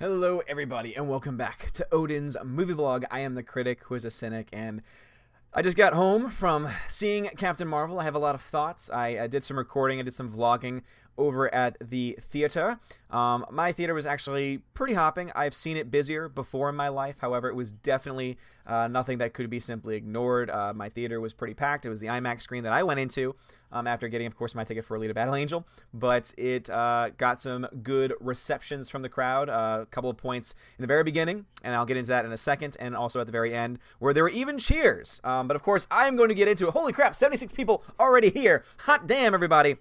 Hello, everybody, and welcome back to Odin's movie blog. I am the critic who is a cynic, and I just got home from seeing Captain Marvel. I have a lot of thoughts. I, I did some recording, I did some vlogging over at the theater. Um, my theater was actually pretty hopping. I've seen it busier before in my life. However, it was definitely uh, nothing that could be simply ignored. Uh, my theater was pretty packed. It was the IMAX screen that I went into um, after getting, of course, my ticket for Alita Battle Angel. But it uh, got some good receptions from the crowd. Uh, a couple of points in the very beginning, and I'll get into that in a second, and also at the very end, where there were even cheers. Um, but of course, I'm going to get into it. Holy crap, 76 people already here. Hot damn, everybody.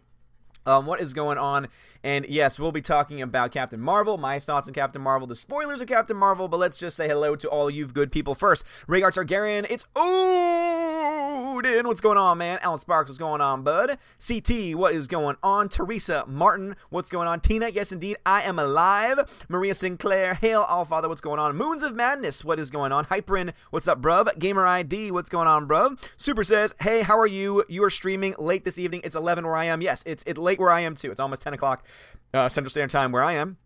Um, what is going on? And yes, we'll be talking about Captain Marvel, my thoughts on Captain Marvel, the spoilers of Captain Marvel, but let's just say hello to all you good people first. Rhaegar Targaryen, it's Odin. What's going on, man? Alan Sparks, what's going on, bud? CT, what is going on? Teresa Martin, what's going on? Tina, yes, indeed, I am alive. Maria Sinclair, hail, Allfather, what's going on? Moons of Madness, what is going on? Hyperin, what's up, bruv? Gamer ID, what's going on, bruv? Super says, hey, how are you? You are streaming late this evening. It's 11 where I am. Yes, it's it late where I am too. It's almost 10 o'clock uh, Central Standard Time where I am.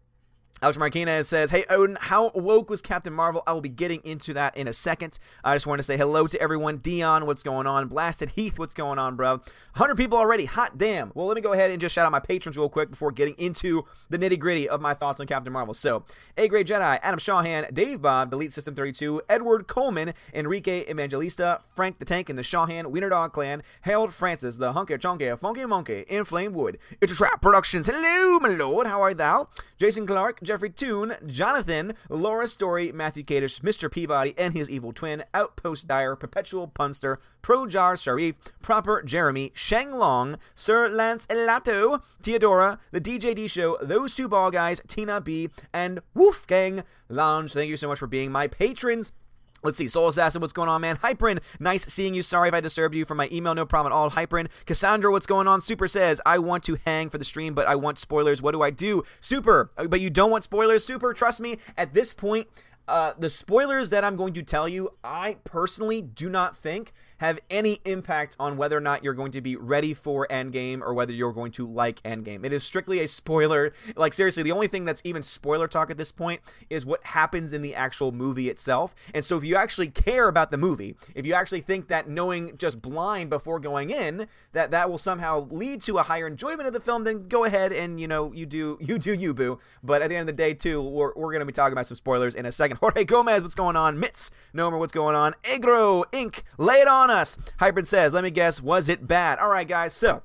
Alex Martinez says, Hey Odin, how woke was Captain Marvel? I will be getting into that in a second. I just want to say hello to everyone. Dion, what's going on? Blasted Heath, what's going on, bro? 100 people already. Hot damn. Well, let me go ahead and just shout out my patrons real quick before getting into the nitty gritty of my thoughts on Captain Marvel. So, A Great Jedi, Adam Shawhan, Dave Bob, Delete System 32, Edward Coleman, Enrique Evangelista, Frank the Tank, and the Shawhan Wiener Dog Clan, Harold Francis, the Hunky Chunky, Funky Monkey, Inflamed Wood, It's a Trap Productions. Hello, my lord. How are thou? Jason Clark, Jeffrey Toon, Jonathan, Laura Story, Matthew Kadish, Mr. Peabody, and his evil twin, Outpost Dyer, Perpetual Punster, Projar Sharif, Proper Jeremy, Shang Long, Sir Lance Elato, Theodora, The DJD Show, Those Two Ball Guys, Tina B, and Wolfgang Lounge. Thank you so much for being my patrons. Let's see, Soul Assassin, what's going on, man? Hyperin, nice seeing you. Sorry if I disturbed you from my email, no problem at all. Hyperin, Cassandra, what's going on? Super says, I want to hang for the stream, but I want spoilers. What do I do? Super, but you don't want spoilers? Super, trust me, at this point, uh, the spoilers that I'm going to tell you, I personally do not think have any impact on whether or not you're going to be ready for Endgame or whether you're going to like Endgame. It is strictly a spoiler. Like, seriously, the only thing that's even spoiler talk at this point is what happens in the actual movie itself. And so, if you actually care about the movie, if you actually think that knowing just blind before going in that that will somehow lead to a higher enjoyment of the film, then go ahead and you know you do you do you boo. But at the end of the day, too, we're, we're going to be talking about some spoilers in a second. Jorge Gomez, what's going on? Mitz, Nomer, what's going on? Agro Inc. Lay it on us. Hybrid says, let me guess, was it bad? All right, guys, so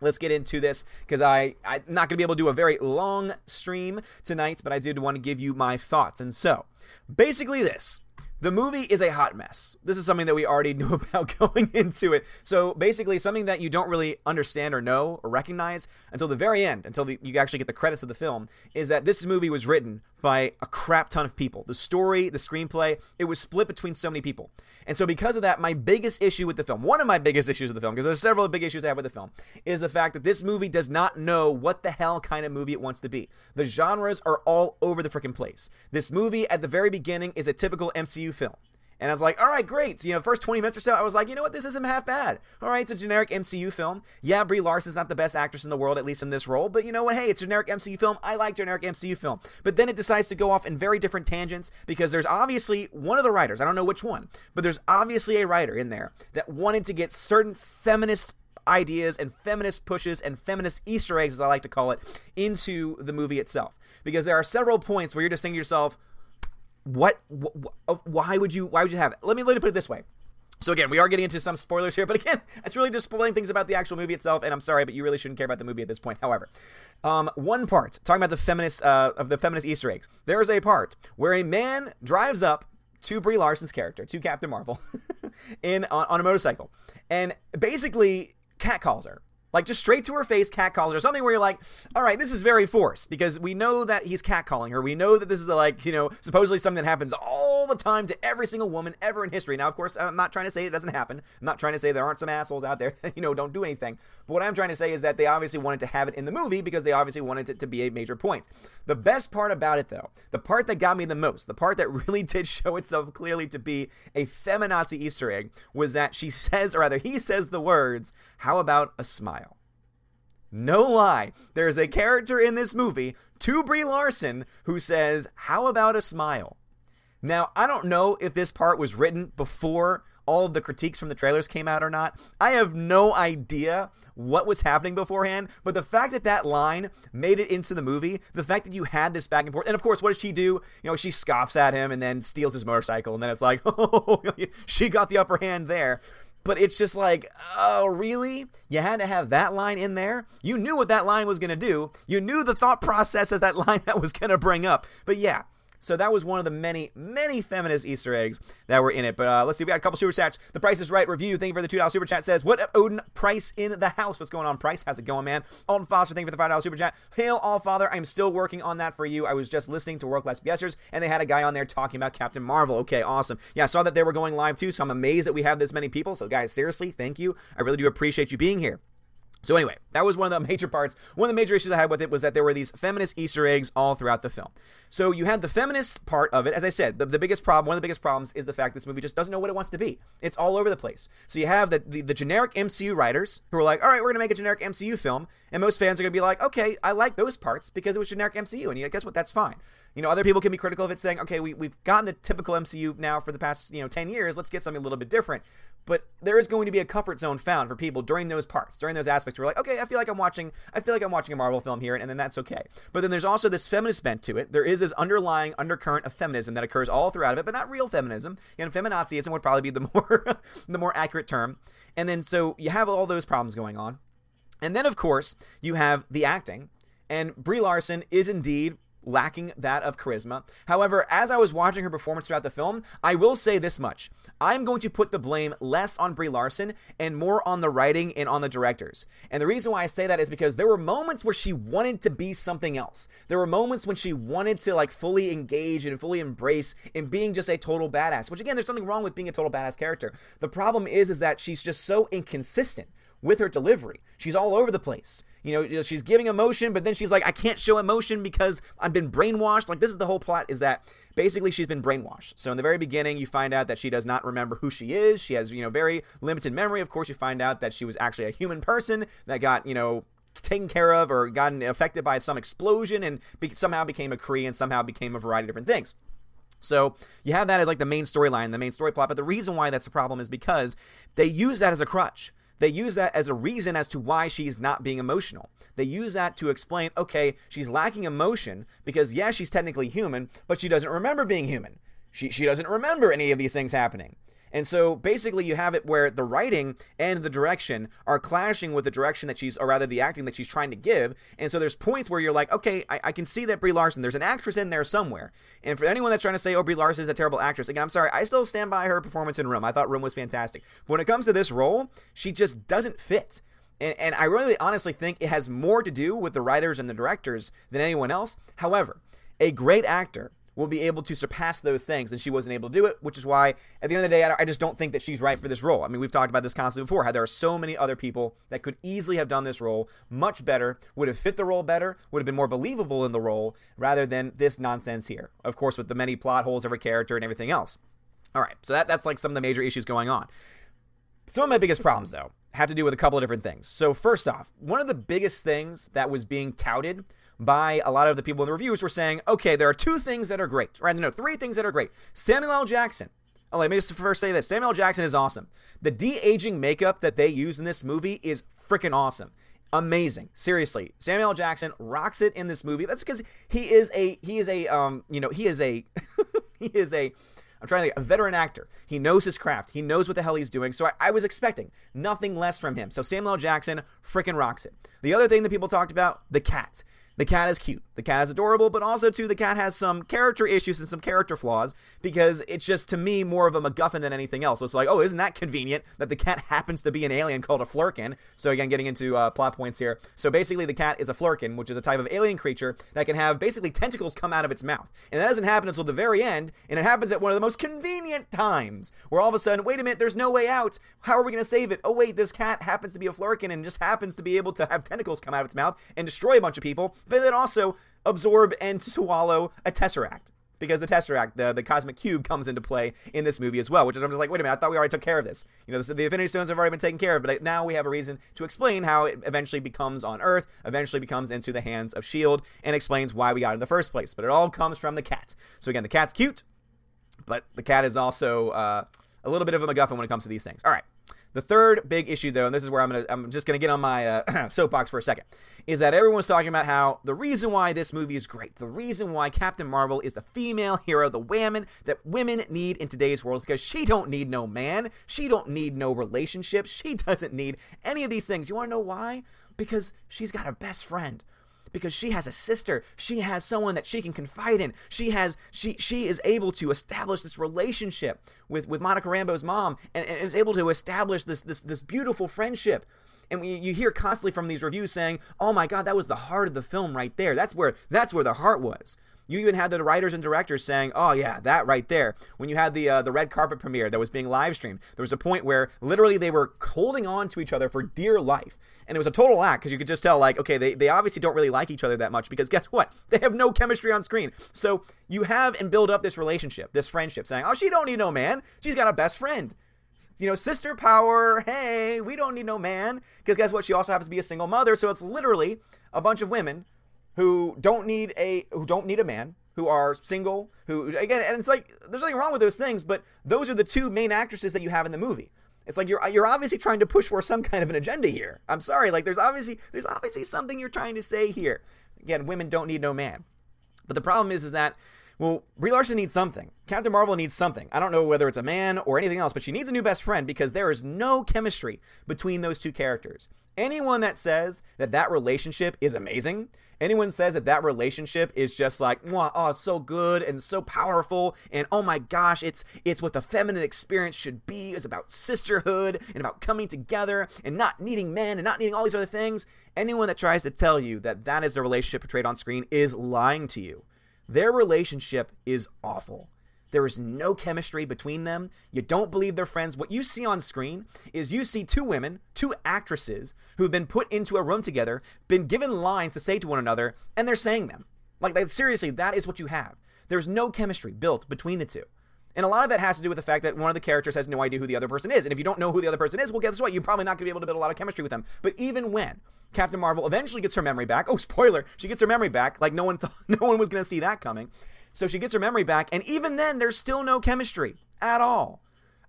let's get into this because I I'm not going to be able to do a very long stream tonight, but I did want to give you my thoughts. And so, basically, this. The movie is a hot mess. This is something that we already knew about going into it. So basically, something that you don't really understand or know or recognize until the very end, until the, you actually get the credits of the film, is that this movie was written by a crap ton of people. The story, the screenplay, it was split between so many people. And so, because of that, my biggest issue with the film, one of my biggest issues with the film, because there's several big issues I have with the film, is the fact that this movie does not know what the hell kind of movie it wants to be. The genres are all over the freaking place. This movie, at the very beginning, is a typical MCU film. And I was like, all right, great. So, you know, first 20 minutes or so, I was like, you know what, this isn't half bad. All right, it's a generic MCU film. Yeah, Brie Larson's not the best actress in the world, at least in this role, but you know what, hey, it's a generic MCU film. I like generic MCU film. But then it decides to go off in very different tangents because there's obviously one of the writers, I don't know which one, but there's obviously a writer in there that wanted to get certain feminist ideas and feminist pushes and feminist Easter eggs, as I like to call it, into the movie itself. Because there are several points where you're just saying to yourself, what, wh- why would you why would you have it? Let me let me put it this way. So again, we are getting into some spoilers here, but again, it's really just spoiling things about the actual movie itself. And I'm sorry, but you really shouldn't care about the movie at this point. However, um, one part talking about the feminist uh, of the feminist Easter eggs. There is a part where a man drives up to Brie Larson's character, to Captain Marvel, in on, on a motorcycle, and basically catcalls her like just straight to her face, catcalls her, something where you're like, all right, this is very forced because we know that he's catcalling her. We know that this is a, like, you know, supposedly something that happens all the time to every single woman ever in history. Now, of course, I'm not trying to say it doesn't happen. I'm not trying to say there aren't some assholes out there that, you know, don't do anything. But what I'm trying to say is that they obviously wanted to have it in the movie because they obviously wanted it to be a major point. The best part about it, though, the part that got me the most, the part that really did show itself clearly to be a feminazi Easter egg, was that she says, or rather, he says the words, How about a smile? No lie, there's a character in this movie to Brie Larson who says, How about a smile? Now, I don't know if this part was written before all of the critiques from the trailers came out or not. I have no idea what was happening beforehand, but the fact that that line made it into the movie, the fact that you had this back and forth, and of course, what does she do? You know, she scoffs at him and then steals his motorcycle, and then it's like, oh, she got the upper hand there. But it's just like, oh, really? You had to have that line in there? You knew what that line was going to do. You knew the thought process as that line that was going to bring up. But yeah, so that was one of the many, many feminist Easter eggs that were in it. But uh, let's see, we got a couple super chats. The Price is Right review. Thank you for the two dollar super chat. Says, "What up, Odin Price in the house? What's going on, Price? How's it going, man?" Alton Foster, thank you for the five dollar super chat. Hail, All Father. I'm still working on that for you. I was just listening to World Class BSers, and they had a guy on there talking about Captain Marvel. Okay, awesome. Yeah, I saw that they were going live too, so I'm amazed that we have this many people. So, guys, seriously, thank you. I really do appreciate you being here. So anyway, that was one of the major parts. One of the major issues I had with it was that there were these feminist Easter eggs all throughout the film. So you had the feminist part of it. As I said, the, the biggest problem, one of the biggest problems is the fact this movie just doesn't know what it wants to be. It's all over the place. So you have the, the, the generic MCU writers who are like, all right, we're going to make a generic MCU film. And most fans are going to be like, okay, I like those parts because it was generic MCU. And you guess what? That's fine. You know, other people can be critical of it, saying, okay, we, we've gotten the typical MCU now for the past, you know, 10 years. Let's get something a little bit different. But there is going to be a comfort zone found for people during those parts, during those aspects where we're like, okay, I feel like I'm watching, I feel like I'm watching a Marvel film here, and then that's okay. But then there's also this feminist bent to it. There is this underlying undercurrent of feminism that occurs all throughout of it, but not real feminism. And feminazism would probably be the more, the more accurate term. And then so you have all those problems going on. And then, of course, you have the acting. And Brie Larson is indeed lacking that of charisma. However, as I was watching her performance throughout the film, I will say this much. I'm going to put the blame less on Brie Larson and more on the writing and on the directors. And the reason why I say that is because there were moments where she wanted to be something else. There were moments when she wanted to like fully engage and fully embrace in being just a total badass, which again, there's nothing wrong with being a total badass character. The problem is is that she's just so inconsistent with her delivery. She's all over the place. You know, she's giving emotion, but then she's like, I can't show emotion because I've been brainwashed. Like, this is the whole plot is that basically she's been brainwashed. So, in the very beginning, you find out that she does not remember who she is. She has, you know, very limited memory. Of course, you find out that she was actually a human person that got, you know, taken care of or gotten affected by some explosion and be- somehow became a Kree and somehow became a variety of different things. So you have that as like the main storyline, the main story plot. But the reason why that's a problem is because they use that as a crutch. They use that as a reason as to why she's not being emotional. They use that to explain, okay, she's lacking emotion because, yeah, she's technically human, but she doesn't remember being human. She, she doesn't remember any of these things happening. And so basically, you have it where the writing and the direction are clashing with the direction that she's, or rather, the acting that she's trying to give. And so there's points where you're like, okay, I, I can see that Brie Larson, there's an actress in there somewhere. And for anyone that's trying to say, oh, Brie Larson is a terrible actress, again, I'm sorry, I still stand by her performance in Room. I thought Room was fantastic. But when it comes to this role, she just doesn't fit. And, and I really honestly think it has more to do with the writers and the directors than anyone else. However, a great actor will be able to surpass those things, and she wasn't able to do it, which is why, at the end of the day, I just don't think that she's right for this role. I mean, we've talked about this constantly before, how there are so many other people that could easily have done this role much better, would have fit the role better, would have been more believable in the role, rather than this nonsense here. Of course, with the many plot holes of her character and everything else. All right, so that, that's like some of the major issues going on. Some of my biggest problems, though, have to do with a couple of different things. So, first off, one of the biggest things that was being touted by a lot of the people in the reviews were saying, okay, there are two things that are great, right? No, three things that are great. Samuel L. Jackson. Oh, let me just first say this Samuel L. Jackson is awesome. The de aging makeup that they use in this movie is freaking awesome. Amazing. Seriously. Samuel L. Jackson rocks it in this movie. That's because he is a, he is a, um, you know, he is a, he is a, I'm trying to think, a veteran actor. He knows his craft. He knows what the hell he's doing. So I, I was expecting nothing less from him. So Samuel L. Jackson freaking rocks it. The other thing that people talked about, the cat. The cat is cute. The cat is adorable, but also too the cat has some character issues and some character flaws because it's just to me more of a MacGuffin than anything else. So it's like, oh, isn't that convenient that the cat happens to be an alien called a flerken? So again, getting into uh, plot points here. So basically, the cat is a flerken, which is a type of alien creature that can have basically tentacles come out of its mouth, and that doesn't happen until the very end, and it happens at one of the most convenient times where all of a sudden, wait a minute, there's no way out. How are we going to save it? Oh wait, this cat happens to be a flerken and just happens to be able to have tentacles come out of its mouth and destroy a bunch of people but then also absorb and swallow a tesseract because the Tesseract, the, the cosmic cube, comes into play in this movie as well. Which is I'm just like, wait a minute, I thought we already took care of this. You know, the, the Infinity Stones have already been taken care of, but now we have a reason to explain how it eventually becomes on Earth, eventually becomes into the hands of Shield, and explains why we got it in the first place. But it all comes from the cat. So again, the cat's cute, but the cat is also uh, a little bit of a MacGuffin when it comes to these things. All right. The third big issue, though, and this is where I'm gonna, I'm just gonna get on my uh, soapbox for a second, is that everyone's talking about how the reason why this movie is great, the reason why Captain Marvel is the female hero, the woman that women need in today's world, because she don't need no man, she don't need no relationship, she doesn't need any of these things. You want to know why? Because she's got a best friend because she has a sister. She has someone that she can confide in. She has she she is able to establish this relationship with with Monica Rambeau's mom and, and is able to establish this this this beautiful friendship. And we, you hear constantly from these reviews saying, "Oh my God, that was the heart of the film right there. That's where that's where the heart was." You even had the writers and directors saying, "Oh yeah, that right there." When you had the uh, the red carpet premiere that was being live streamed, there was a point where literally they were holding on to each other for dear life, and it was a total act because you could just tell, like, okay, they they obviously don't really like each other that much because guess what? They have no chemistry on screen. So you have and build up this relationship, this friendship, saying, "Oh, she don't need no man. She's got a best friend." You know, sister power. Hey, we don't need no man. Because guess what? She also happens to be a single mother. So it's literally a bunch of women who don't need a who don't need a man, who are single, who again, and it's like there's nothing wrong with those things, but those are the two main actresses that you have in the movie. It's like you're you're obviously trying to push for some kind of an agenda here. I'm sorry, like there's obviously there's obviously something you're trying to say here. Again, women don't need no man. But the problem is is that well, Brie Larson needs something. Captain Marvel needs something. I don't know whether it's a man or anything else, but she needs a new best friend because there is no chemistry between those two characters. Anyone that says that that relationship is amazing, anyone says that that relationship is just like, oh, it's so good and so powerful, and oh my gosh, it's it's what the feminine experience should be. It's about sisterhood and about coming together and not needing men and not needing all these other things. Anyone that tries to tell you that that is the relationship portrayed on screen is lying to you. Their relationship is awful. There is no chemistry between them. You don't believe they're friends. What you see on screen is you see two women, two actresses, who've been put into a room together, been given lines to say to one another, and they're saying them. Like, like seriously, that is what you have. There's no chemistry built between the two. And a lot of that has to do with the fact that one of the characters has no idea who the other person is. And if you don't know who the other person is, well, guess what? You're probably not going to be able to build a lot of chemistry with them. But even when Captain Marvel eventually gets her memory back, oh, spoiler, she gets her memory back, like no one thought, no one was going to see that coming. So she gets her memory back, and even then, there's still no chemistry at all.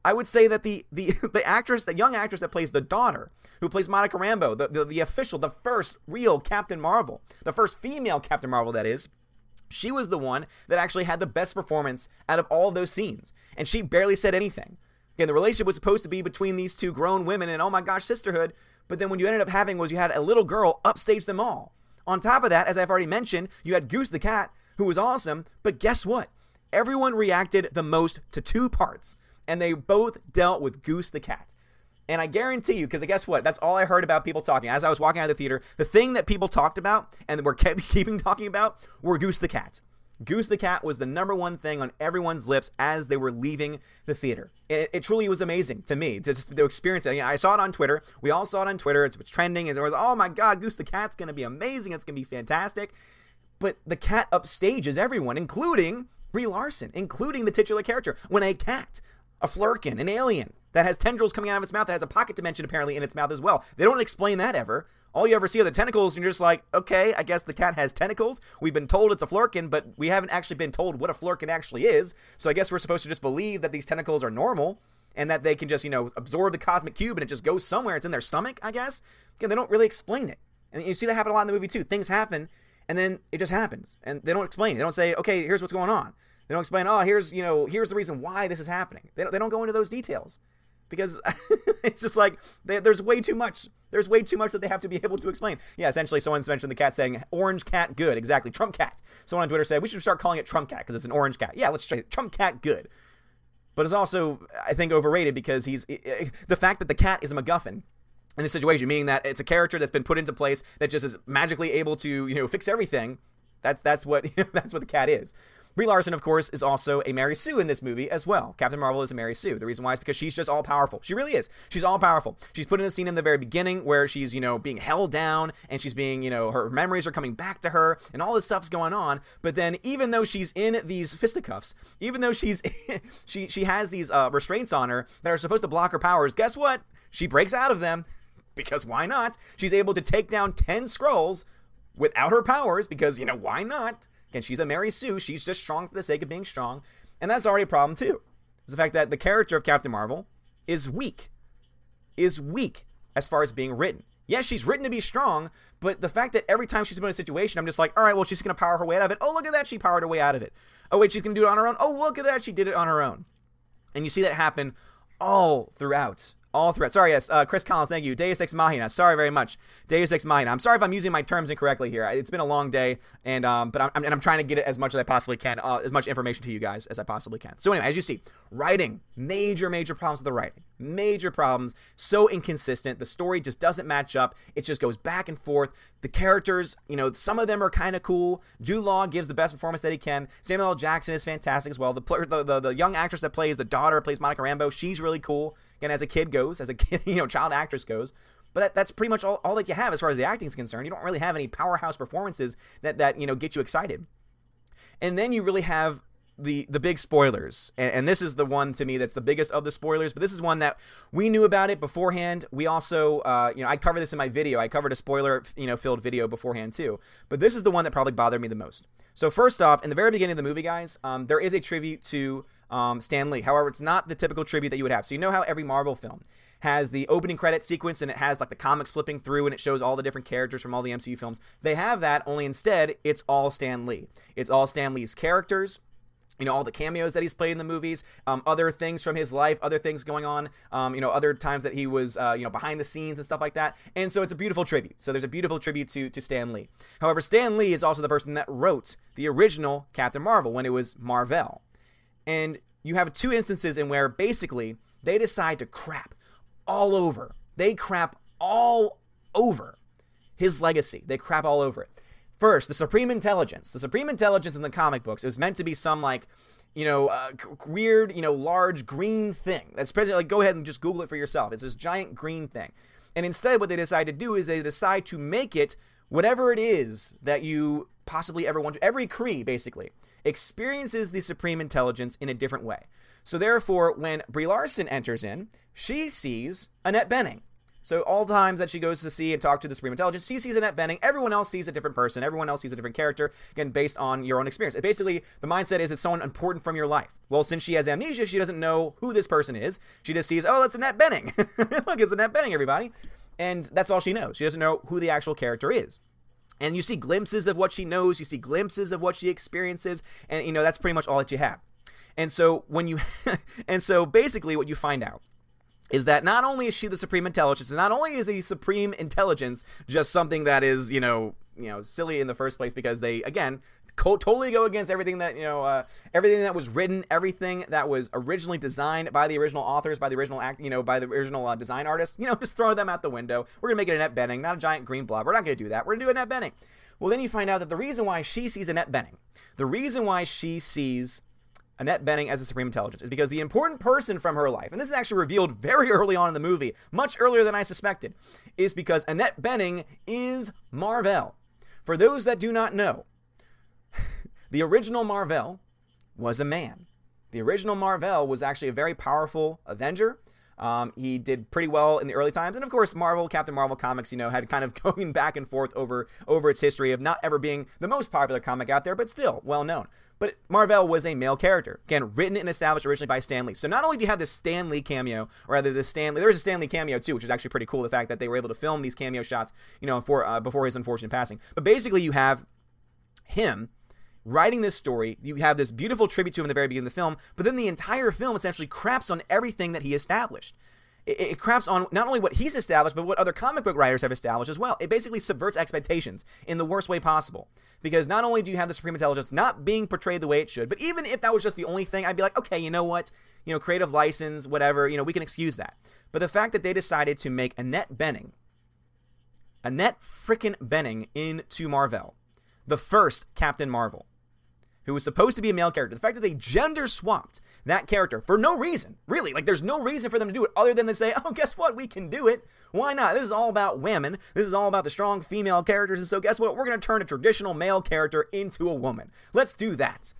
I would say that the the the actress, the young actress that plays the daughter, who plays Monica Rambeau, the, the, the official, the first real Captain Marvel, the first female Captain Marvel, that is, she was the one that actually had the best performance out of all of those scenes, and she barely said anything. Again, the relationship was supposed to be between these two grown women, and oh my gosh, sisterhood. But then what you ended up having was you had a little girl upstage them all. On top of that, as I've already mentioned, you had Goose the cat, who was awesome. But guess what? Everyone reacted the most to two parts, and they both dealt with Goose the cat. And I guarantee you, because guess what? That's all I heard about people talking. As I was walking out of the theater, the thing that people talked about and were kept keeping talking about were Goose the cat. Goose the cat was the number one thing on everyone's lips as they were leaving the theater. It, it truly was amazing to me to, just, to experience it. I saw it on Twitter. We all saw it on Twitter. It's, trending. And it was, oh my God, Goose the cat's going to be amazing. It's going to be fantastic. But the cat upstages everyone, including Brie Larson, including the titular character. When a cat, a flerken, an alien that has tendrils coming out of its mouth, that has a pocket dimension apparently in its mouth as well. They don't explain that ever. All you ever see are the tentacles, and you're just like, okay, I guess the cat has tentacles. We've been told it's a flerken, but we haven't actually been told what a flerken actually is. So I guess we're supposed to just believe that these tentacles are normal and that they can just, you know, absorb the cosmic cube and it just goes somewhere. It's in their stomach, I guess. Again, they don't really explain it. And you see that happen a lot in the movie too. Things happen and then it just happens and they don't explain they don't say okay here's what's going on they don't explain oh here's you know here's the reason why this is happening they don't, they don't go into those details because it's just like they, there's way too much. There's way too much that they have to be able to explain. Yeah essentially someone's mentioned the cat saying orange cat good. Exactly. Trump cat. Someone on twitter said we should start calling it trump cat because it's an orange cat. Yeah let's try it. Trump cat good. But it's also i think overrated because he's the fact that the cat is a macguffin in this situation, meaning that it's a character that's been put into place that just is magically able to, you know, fix everything. That's that's what you know, that's what the cat is. Brie Larson, of course, is also a Mary Sue in this movie as well. Captain Marvel is a Mary Sue. The reason why is because she's just all powerful. She really is. She's all powerful. She's put in a scene in the very beginning where she's, you know, being held down and she's being, you know, her memories are coming back to her and all this stuff's going on. But then, even though she's in these fisticuffs, even though she's she she has these uh, restraints on her that are supposed to block her powers, guess what? She breaks out of them because why not? She's able to take down ten Skrulls without her powers because you know why not? Again, she's a Mary Sue. She's just strong for the sake of being strong. And that's already a problem, too. Is the fact that the character of Captain Marvel is weak. Is weak as far as being written. Yes, she's written to be strong, but the fact that every time she's put in a situation, I'm just like, all right, well, she's to power her way out of it. Oh, look at that. She powered her way out of it. Oh, wait, she's to do it on her own. Oh, look at that. She did it on her own. And you see that happen all throughout all throughout. Sorry, yes, uh, Chris Collins, thank you. Deus Ex Machina. Sorry very much. Deus Ex Machina. I'm sorry if I'm using my terms incorrectly here. It's been a long day, and um, but I'm, and I'm trying to get it as much as I possibly can, uh, as much information to you guys as I possibly can. So anyway, as you see, writing major, major problems with the writing. Major problems. So inconsistent. The story just doesn't match up. It just goes back and forth. The characters, you know, some of them are kind of cool. Jude Law gives the best performance that he can. Samuel L. Jackson is fantastic as well. The, the, the, the young actress that plays the daughter plays Monica Rambeau. She's really cool. Again, as a kid goes, as a kid, you know, child actress goes. But that, that's pretty much all, all that you have as far as the acting is concerned. You don't really have any powerhouse performances that, that you know get you excited. And then you really have the the big spoilers and, and, this is the one to me that's the biggest of the spoilers but this is one that we knew about it beforehand we also uh, you know i covered this in my video i covered a spoiler you know filled video beforehand too but this is the one that probably bothered me the most so first off in the very beginning of the movie guys um, there is a tribute to um, Stan Lee. However, it's not the typical tribute that you would have. So you know how every Marvel film has the opening credit sequence and it has like the comics flipping through and it shows all the different characters from all the MCU films. They have that, only instead it's all Stan Lee. It's all Stan Lee's characters you know all the cameos that he's played in the movies um, other things from his life other things going on um, you know other times that he was uh, you know behind the scenes and stuff like that and so it's a beautiful tribute so there's a beautiful tribute to to stan lee however stan lee is also the person that wrote the original captain marvel when it was marvel and you have two instances in where basically they decide to crap all over. They crap all over his legacy. They crap all over it. First, the Supreme Intelligence. The Supreme Intelligence in the comic books is meant to be some like, you know, uh, weird, you know, large green thing. That's pretty like go ahead and just Google it for yourself. It's this giant green thing. And instead, what they decide to do is they decide to make it whatever it is that you possibly ever want to. Every Kree, basically experiences the supreme intelligence in a different way. So therefore, when Brie Larson enters in, she sees Annette Bening. So all the times that she goes to see and talk to the Supreme Intelligence, she sees Annette Bening. Everyone else sees a different person. Everyone else sees a different character. Again, based on your own experience. It basically, the mindset is it's someone important from your life. Well, since she has amnesia, she doesn't know who this person is. She just sees, oh, that's Annette Bening. Look, it's Annette Bening, everybody. And that's all she knows. She doesn't know who the actual character is and you see glimpses of what she knows you see glimpses of what she experiences and you know that's pretty much all that you have and so when you and so basically what you find out is that not only is she the supreme intelligence and not only is the supreme intelligence just something that is you know you know silly in the first place because they again co- totally go against everything that you know, uh, everything that was written, everything that was originally designed by the original authors, by the original act, you know, by the original uh, design artists. You know, just throw them out the window. We're gonna make it Annette Bening, not a giant green blob. We're not gonna do that. We're gonna do Annette Bening. Well, then you find out that the reason why she sees Annette Bening, the reason why she sees Annette Bening as a Supreme Intelligence is because the important person from her life, and this is actually revealed very early on in the movie, much earlier than I suspected, is because Annette Bening is Mar-Vell. For those that do not know, the original Mar-Vell was a man. The original Mar-Vell was actually a very powerful Avenger. Um, he did pretty well in the early times, and of course, Marvel, Captain Marvel comics, you know, had kind of going back and forth over over its history of not ever being the most popular comic out there, but still well known. But Mar-Vell was a male character, again, written and established originally by Stan Lee. So not only do you have this Stan Lee cameo, or rather this Stan Lee, there was a Stan Lee cameo too, which is actually pretty cool. The fact that they were able to film these cameo shots, you know, for uh, before his unfortunate passing. But basically, you have him writing this story. You have this beautiful tribute to him in the very beginning of the film, but then the entire film essentially craps on everything that he established. It, it craps on not only what he's established, but what other comic book writers have established as well. It basically subverts expectations in the worst way possible. Because not only do you have the Supreme Intelligence not being portrayed the way it should, but even if that was just the only thing, I'd be like, okay, you know what? You know, creative license, whatever, you know, we can excuse that. But the fact that they decided to make Annette Bening, Annette frickin' Bening into Mar-Vell, the first Captain Marvel, who was supposed to be a male character, the fact that they gender swapped that character for no reason, really, like there's no reason for them to do it other than to say, oh, guess what? We can do it. Why not? This is all about women. This is all about the strong female characters. And so, guess what? We're going to turn a traditional male character into a woman. Let's do that.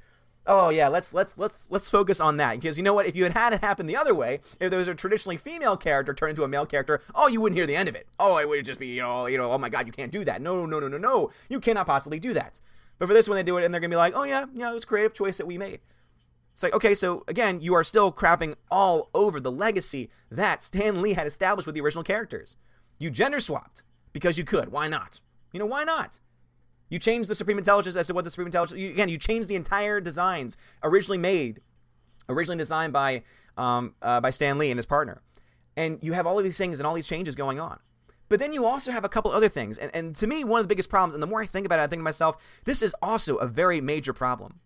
Oh yeah, let's let's let's let's focus on that because you know what? If you had had it happen the other way, if there was a traditionally female character turned into a male character, oh, you wouldn't hear the end of it. Oh, it would just be you know you know oh my god, you can't do that. No no no no no, you cannot possibly do that. But for this one, they do it and they're gonna be like, oh yeah yeah, it was a creative choice that we made. It's like okay, so again, you are still crapping all over the legacy that Stan Lee had established with the original characters. You gender swapped because you could. Why not? You know why not? You change the Supreme Intelligence as to what the Supreme Intelligence. You, again, you change the entire designs originally made, originally designed by um, uh, by Stan Lee and his partner, and you have all of these things and all these changes going on. But then you also have a couple other things, and, and to me, one of the biggest problems, and the more I think about it, I think to myself, this is also a very major problem.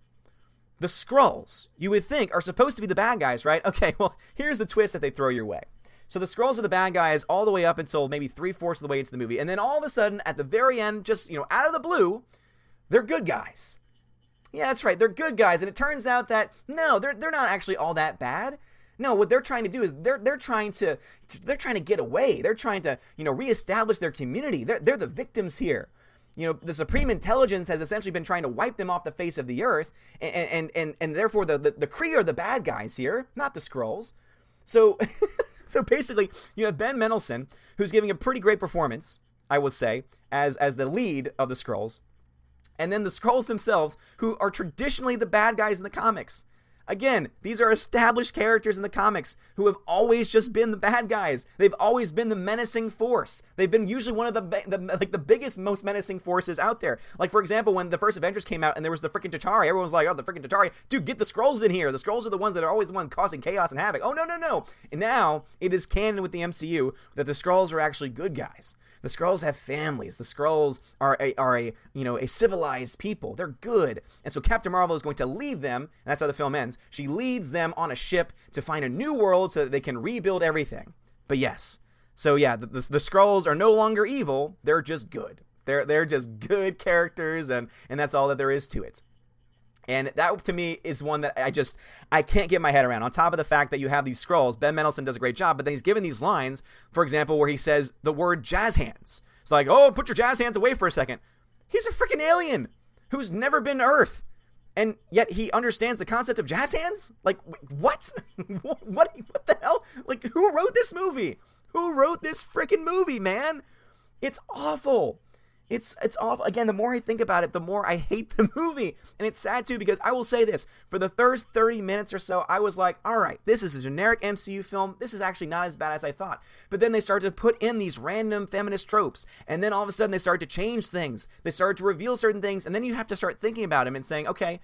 The Skrulls, you would think, are supposed to be the bad guys, right? Okay, well, here's the twist that they throw your way. So the Skrulls are the bad guys all the way up until maybe three fourths of the way into the movie, and then all of a sudden, at the very end, just you know, out of the blue, they're good guys. Yeah, that's right, they're good guys, and it turns out that no, they're they're not actually all that bad. No, what they're trying to do is they're they're trying to they're trying to get away. They're trying to you know reestablish their community. They're they're the victims here. You know, the Supreme Intelligence has essentially been trying to wipe them off the face of the earth, and and and, and therefore the, the the Kree are the bad guys here, not the Skrulls. So so basically, you have Ben Mendelsohn, who's giving a pretty great performance, I would say, as as the lead of the Skrulls, and then the Skrulls themselves, who are traditionally the bad guys in the comics. Again, these are established characters in the comics who have always just been the bad guys. They've always been the menacing force. They've been usually one of the, the like the biggest, most menacing forces out there. Like for example, when the first Avengers came out and there was the freaking Chitauri, everyone was like, "Oh, the freaking Chitauri, dude, get the Skrulls in here. The Skrulls are the ones that are always the one causing chaos and havoc." Oh no, no, no! And now it is canon with the MCU that the Skrulls are actually good guys. The Skrulls have families. The Skrulls are a, are a you know a civilized people. They're good, and so Captain Marvel is going to lead them. And that's how the film ends. She leads them on a ship to find a new world so that they can rebuild everything. But yes, so yeah, the, the, the Skrulls are no longer evil. They're just good. They're they're just good characters, and and that's all that there is to it. And that to me is one that I just I can't get my head around. On top of the fact that you have these Skrulls, Ben Mendelsohn does a great job, but then he's given these lines, for example, where he says the word jazz hands. It's like, oh, put your jazz hands away for a second. He's a freaking alien who's never been to Earth. And yet he understands the concept of jazz hands? Like what? what what the hell? Like who wrote this movie? Who wrote this freaking movie, man? It's awful. It's it's awful. Again, the more I think about it, the more I hate the movie. And it's sad too because I will say this, for the first 30 minutes or so, I was like, "All right, this is a generic MCU film. This is actually not as bad as I thought." But then they started to put in these random feminist tropes, and then all of a sudden they started to change things. They started to reveal certain things, and then you have to start thinking about them and saying, "Okay,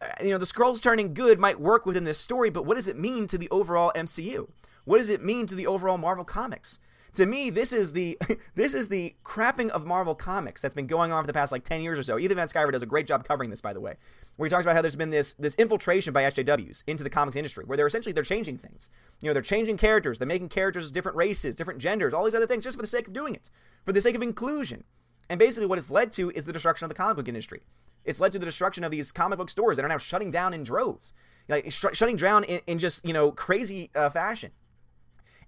uh, you know, the Skrulls turning good might work within this story, but what does it mean to the overall MCU? What does it mean to the overall Marvel comics?" To me, this is the this is the crapping of Marvel comics that's been going on for the past like ten years or so. Ethan Van Sciver does a great job covering this, by the way, where he talks about how there's been this this infiltration by SJWs into the comics industry, where they're essentially they're changing things. You know, they're changing characters, they're making characters different races, different genders, all these other things, just for the sake of doing it, for the sake of inclusion. And basically, what it's led to is the destruction of the comic book industry. It's led to the destruction of these comic book stores that are now shutting down in droves, like sh- shutting down in, in, just you know crazy uh, fashion.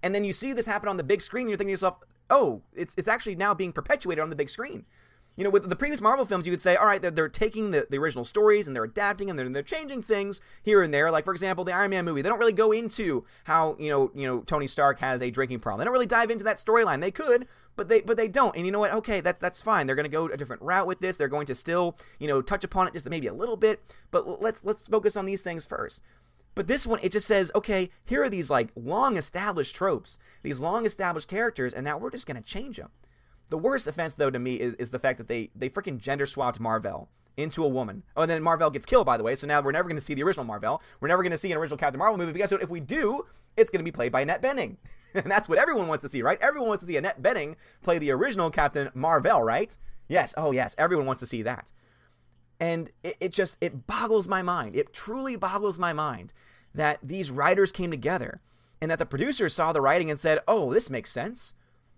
And then you see this happen on the big screen, and you're thinking to yourself, oh, it's it's actually now being perpetuated on the big screen. You know, with the previous Marvel films, you could say, all right, they're, they're taking the, the original stories and they're adapting and they're, they're changing things here and there. Like, for example, the Iron Man movie, they don't really go into how, you know, you know, Tony Stark has a drinking problem. They don't really dive into that storyline. They could, but they but they don't. And you know what? Okay, that's that's fine. They're going to go a different route with this. They're going to still, you know, touch upon it just maybe a little bit, but let's let's focus on these things first. But this one, it just says, okay, here are these like long established tropes, these long established characters, and now we're just to change them. The worst offense, though, to me is, is the fact that they, they freaking gender swapped Mar-Vell into a woman. Oh, and then Mar-Vell gets killed, by the way, so now we're never going to see the original Mar-Vell. We're never going to see an original Captain Marvel movie because if we do, it's going to be played by Annette Bening. and that's what everyone wants to see, right? Everyone wants to see Annette Bening play the original Captain Mar-Vell, right? Yes, oh yes, everyone wants to see that. And it, it just, it boggles my mind. It truly boggles my mind that these writers came together and that the producers saw the writing and said, oh, this makes sense.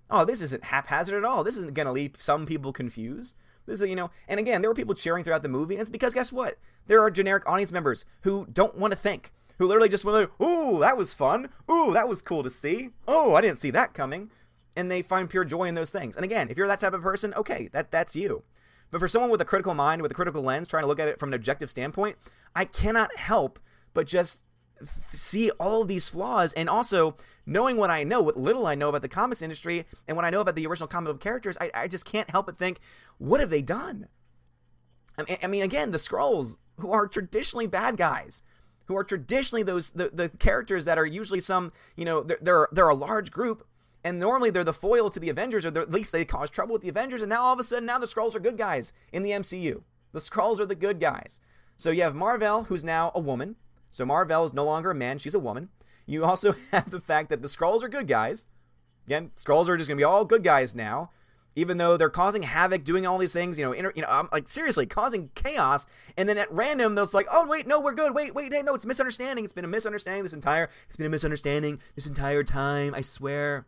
Oh, this isn't haphazard at all. This isn't going to leave some people confused. This is, you know, and again, there were people cheering throughout the movie, and it's because guess what? There are generic audience members who don't want to think, who literally just went like, "Ooh, that was fun. Ooh, that was cool to see. Oh, I didn't see that coming." And they find pure joy in those things. And again, if you're that type of person, okay, that that's you. But for someone with a critical mind, with a critical lens, trying to look at it from an objective standpoint, I cannot help but just see all of these flaws and also knowing what I know, what little I know about the comics industry and what I know about the original comic book characters, I, I just can't help but think, what have they done? I mean, I mean, again, the Skrulls, who are traditionally bad guys, who are traditionally those the, the characters that are usually some, you know, they're, they're, they're a large group and normally they're the foil to the Avengers, or at least they cause trouble with the Avengers. And now all of a sudden, now the Skrulls are good guys in the MCU. The Skrulls are the good guys. So you have Mar-Vell, who's now a woman. So Mar-Vell is no longer a man; she's a woman. You also have the fact that the Skrulls are good guys. Again, Skrulls are just going to be all good guys now, even though they're causing havoc, doing all these things. You know, inter, you know, um, like seriously, causing chaos. And then at random, they're like, "Oh wait, no, we're good. Wait, wait, no, it's misunderstanding. It's been a misunderstanding this entire. It's been a misunderstanding this entire time. I swear."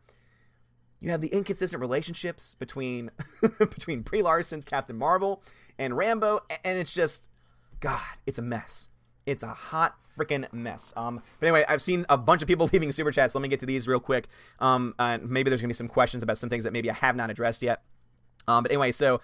You have the inconsistent relationships between between Brie Larson's Captain Marvel and Rambeau, and it's just, God, it's a mess. It's a hot freaking mess. Um, but anyway, I've seen a bunch of people leaving super chats. Let me get to these real quick. Um, and maybe there's gonna be some questions about some things that maybe I have not addressed yet. Um, but anyway, so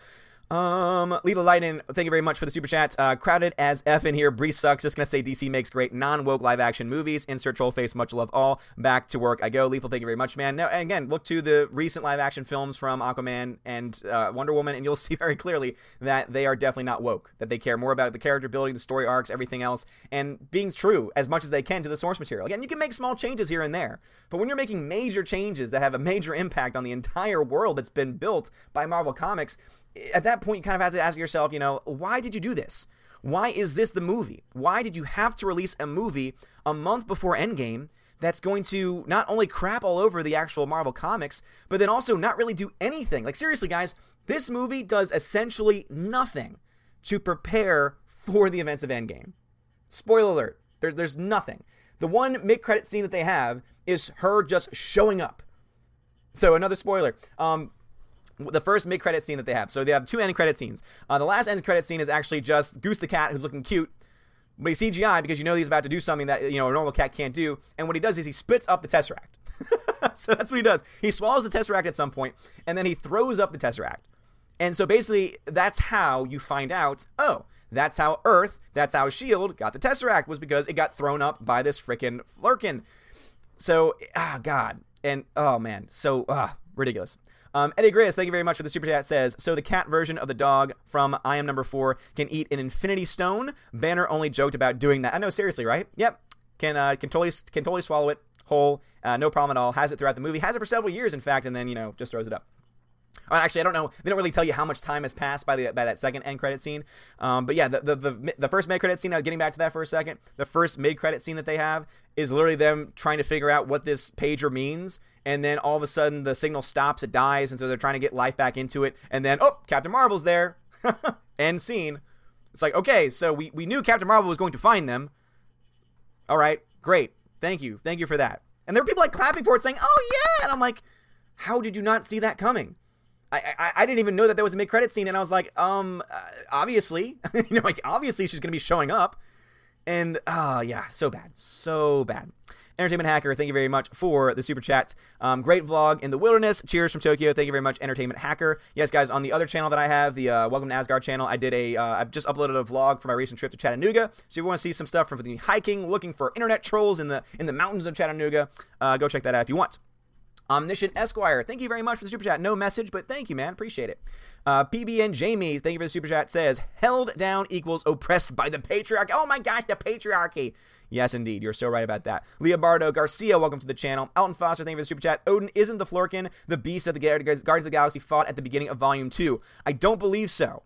um, Lila Lightning, thank you very much for the super chat. Uh, crowded as F in here. Brie sucks. Just gonna say DC makes great non woke live action movies. Insert troll face. Much love all. Back to work I go. Lethal, thank you very much, man. Now, again, look to the recent live action films from Aquaman and uh, Wonder Woman, and you'll see very clearly that they are definitely not woke. That they care more about the character building, the story arcs, everything else, and being true as much as they can to the source material. Again, you can make small changes here and there, but when you're making major changes that have a major impact on the entire world that's been built by Marvel Comics, at that point, you kind of have to ask yourself, you know, why did you do this? Why is this the movie? Why did you have to release a movie a month before Endgame that's going to not only crap all over the actual Marvel comics, but then also not really do anything? Like, seriously, guys, this movie does essentially nothing to prepare for the events of Endgame. Spoiler alert, there, there's nothing. The one mid credit scene that they have is her just showing up. So, another spoiler. Um, the first mid credit scene that they have. So they have two end credit scenes. Uh, the last end credit scene is actually just Goose the cat who's looking cute. But he's CGI because you know he's about to do something that you know a normal cat can't do. And what he does is he spits up the Tesseract. so that's what he does. He swallows the Tesseract at some point, and then he throws up the Tesseract. And so basically, that's how you find out. Oh, that's how Earth, that's how Shield got the Tesseract was because it got thrown up by this freaking Flerken. So ah God, and oh man, so ah ridiculous. Um, Eddie Gris, thank you very much for the super chat. Says so the cat version of the dog from I Am Number Four can eat an Infinity Stone. Banner only joked about doing that. I know, seriously, right? Yep, can uh, can totally can totally swallow it whole, uh, no problem at all. Has it throughout the movie. Has it for several years, in fact, and then you know just throws it up. Uh, actually, I don't know. They don't really tell you how much time has passed by the by that second end credit scene. Um, but yeah, the, the the, the first mid credit scene. Uh, getting back to that for a second. The first mid credit scene that they have is literally them trying to figure out what this pager means, and then all of a sudden the signal stops, it dies, and so they're trying to get life back into it, and then oh, Captain Marvel's there. End scene. It's like okay, so we we knew Captain Marvel was going to find them. All right, great, thank you, thank you for that. And there were people like clapping for it, saying, "Oh yeah," and I'm like, how did you not see that coming? I, I, I didn't even know that there was a mid credit scene, and I was like, um, uh, obviously, you know, like obviously she's gonna be showing up, and ah, uh, yeah, so bad, so bad. Entertainment Hacker, thank you very much for the super chat. Um, great vlog in the wilderness. Cheers from Tokyo. Thank you very much, Entertainment Hacker. Yes, guys, on the other channel that I have, the uh, Welcome to Asgard channel, I did a, uh, I've just uploaded a vlog for my recent trip to Chattanooga. So if you want to see some stuff from the hiking, looking for internet trolls in the in the mountains of Chattanooga, uh, go check that out if you want. Omniscient Esquire, thank you very much for the super chat. No message, but thank you, man. Appreciate it. Uh, PBN Jamie, thank you for the super chat, says, held down equals oppressed by the patriarchy. Oh my gosh, the patriarchy. Yes, indeed. You're so right about that. Leobardo Garcia, welcome to the channel. Elton Foster, thank you for the super chat. Odin isn't the Flerken, the beast that the Guardians of the Galaxy fought at the beginning of Volume 2. I don't believe so.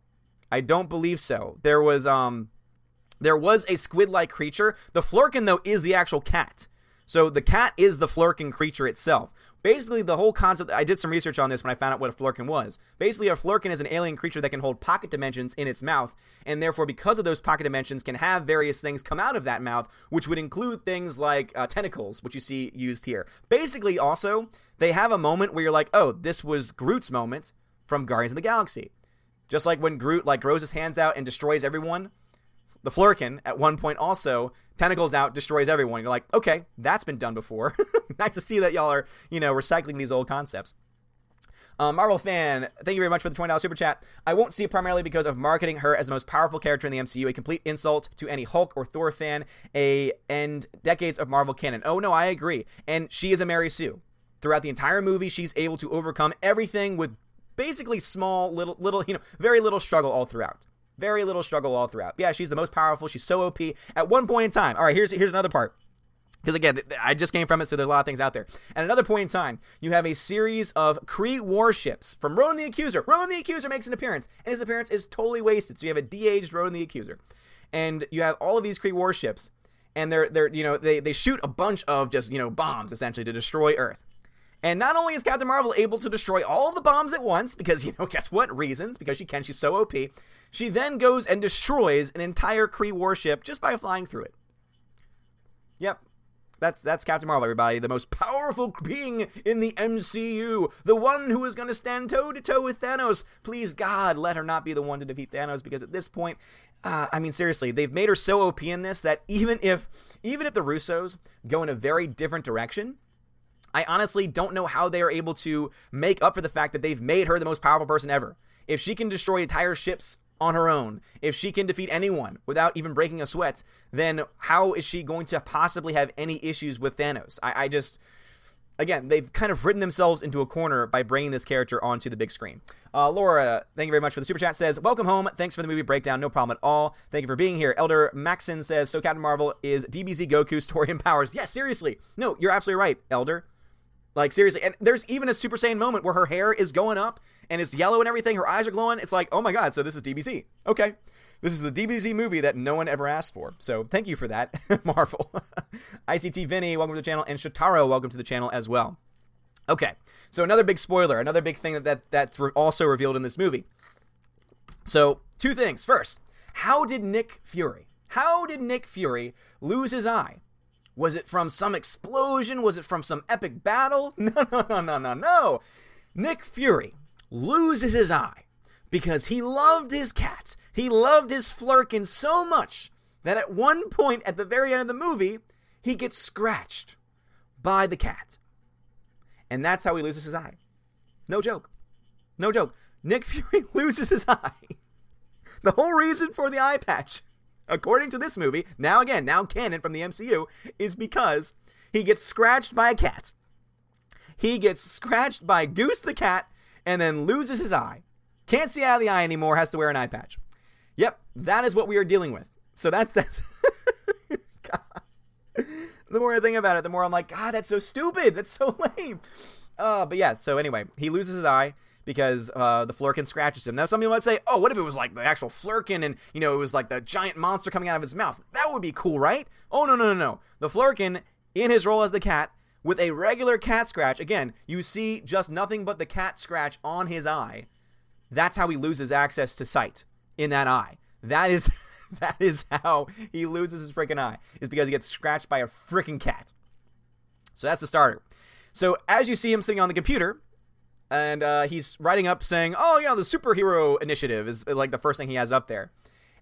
I don't believe so. There was, um, there was a squid-like creature. The Flerken, though, is the actual cat. So the cat is the Flerken creature itself. Basically, the whole concept. I did some research on this when I found out what a flerken was. Basically, a flerken is an alien creature that can hold pocket dimensions in its mouth, and therefore, because of those pocket dimensions, can have various things come out of that mouth, which would include things like uh, tentacles, which you see used here. Basically, also, they have a moment where you're like, oh, this was Groot's moment from Guardians of the Galaxy Just like when Groot like grows his hands out and destroys everyone, the Flerken at one point also tentacles out, destroys everyone. You're like, okay, that's been done before. nice to see that y'all are, you know, recycling these old concepts. Um, Marvel fan, thank you very much for the $20 super chat. I won't see it primarily because of marketing her as the most powerful character in the MCU, a complete insult to any Hulk or Thor fan, a and decades of Marvel canon. Oh no, I agree. And she is a Mary Sue. Throughout the entire movie, she's able to overcome everything with basically small little little, you know, very little struggle all throughout. Very little struggle all throughout. Yeah, she's the most powerful. She's so OP. At one point in time, all right, here's here's another part. Because again, I just came from it, so there's a lot of things out there. At another point in time, you have a series of Kree warships from Ronan the Accuser. Ronan the Accuser makes an appearance, and his appearance is totally wasted. So you have a de-aged Ronan the Accuser, and you have all of these Kree warships, and they're they're you know they they shoot a bunch of just you know bombs essentially to destroy Earth. And not only is Captain Marvel able to destroy all the bombs at once, because you know guess what reasons? Because she can, she's so OP. She then goes and destroys an entire Kree warship just by flying through it. Yep, that's that's Captain Marvel, everybody. The most powerful being in the MCU. The one who is going to stand toe to toe with Thanos. Please, God, let her not be the one to defeat Thanos because at this point, uh, I mean, seriously, they've made her so OP in this that even if even if the Russos go in a very different direction, I honestly don't know how they are able to make up for the fact that they've made her the most powerful person ever. If she can destroy entire ships on her own, if she can defeat anyone without even breaking a sweat, then how is she going to possibly have any issues with Thanos? I, I just again, they've kind of written themselves into a corner by bringing this character onto the big screen. Uh, Laura, thank you very much for the super chat. Says, "Welcome home. Thanks for the movie breakdown. No problem at all. Thank you for being here." Elder Maxon says, "So Captain Marvel is DBZ Goku's Torian powers?" Yes, seriously. No, you're absolutely right, Elder. Like seriously, and there's even a Super Saiyan moment where her hair is going up and it's yellow and everything. Her eyes are glowing. It's like, oh my god, so this is DBZ. Okay, this is the DBZ movie that no one ever asked for. So thank you for that, Marvel. ICT Vinny, welcome to the channel, and Shotaro, welcome to the channel as well. Okay, so another big spoiler, another big thing that, that that's also revealed in this movie. So two things. First, how did Nick Fury? How did Nick Fury lose his eye? Was it from some explosion? Was it from some epic battle? No, no, no, no, no, no. Nick Fury loses his eye because he loved his cat. He loved his Flerken so much that at one point at the very end of the movie, he gets scratched by the cat. And that's how he loses his eye. No joke. No joke. Nick Fury loses his eye. The whole reason for the eye patch according to this movie, now again, now canon from the MCU, is because he gets scratched by a cat. He gets scratched by Goose the cat and then loses his eye. Can't see out of the eye anymore, has to wear an eye patch. Yep, that is what we are dealing with. So that's that's The more I think about it, the more I'm like, God, that's so stupid. That's so lame. Uh, but yeah, so anyway, he loses his eye because uh, the Flerken scratches him. Now, some people might say, oh, what if it was like the actual Flerken and, you know, it was like the giant monster coming out of his mouth? That would be cool, right? Oh, no, no, no, no. The Flerken, in his role as the cat, with a regular cat scratch, again, you see just nothing but the cat scratch on his eye. That's how he loses access to sight in that eye. That is. that is how he loses his freaking eye, is because he gets scratched by a freaking cat. So that's the starter. So as you see him sitting on the computer, and uh, he's writing up saying, "Oh yeah, the superhero initiative is like the first thing he has up there."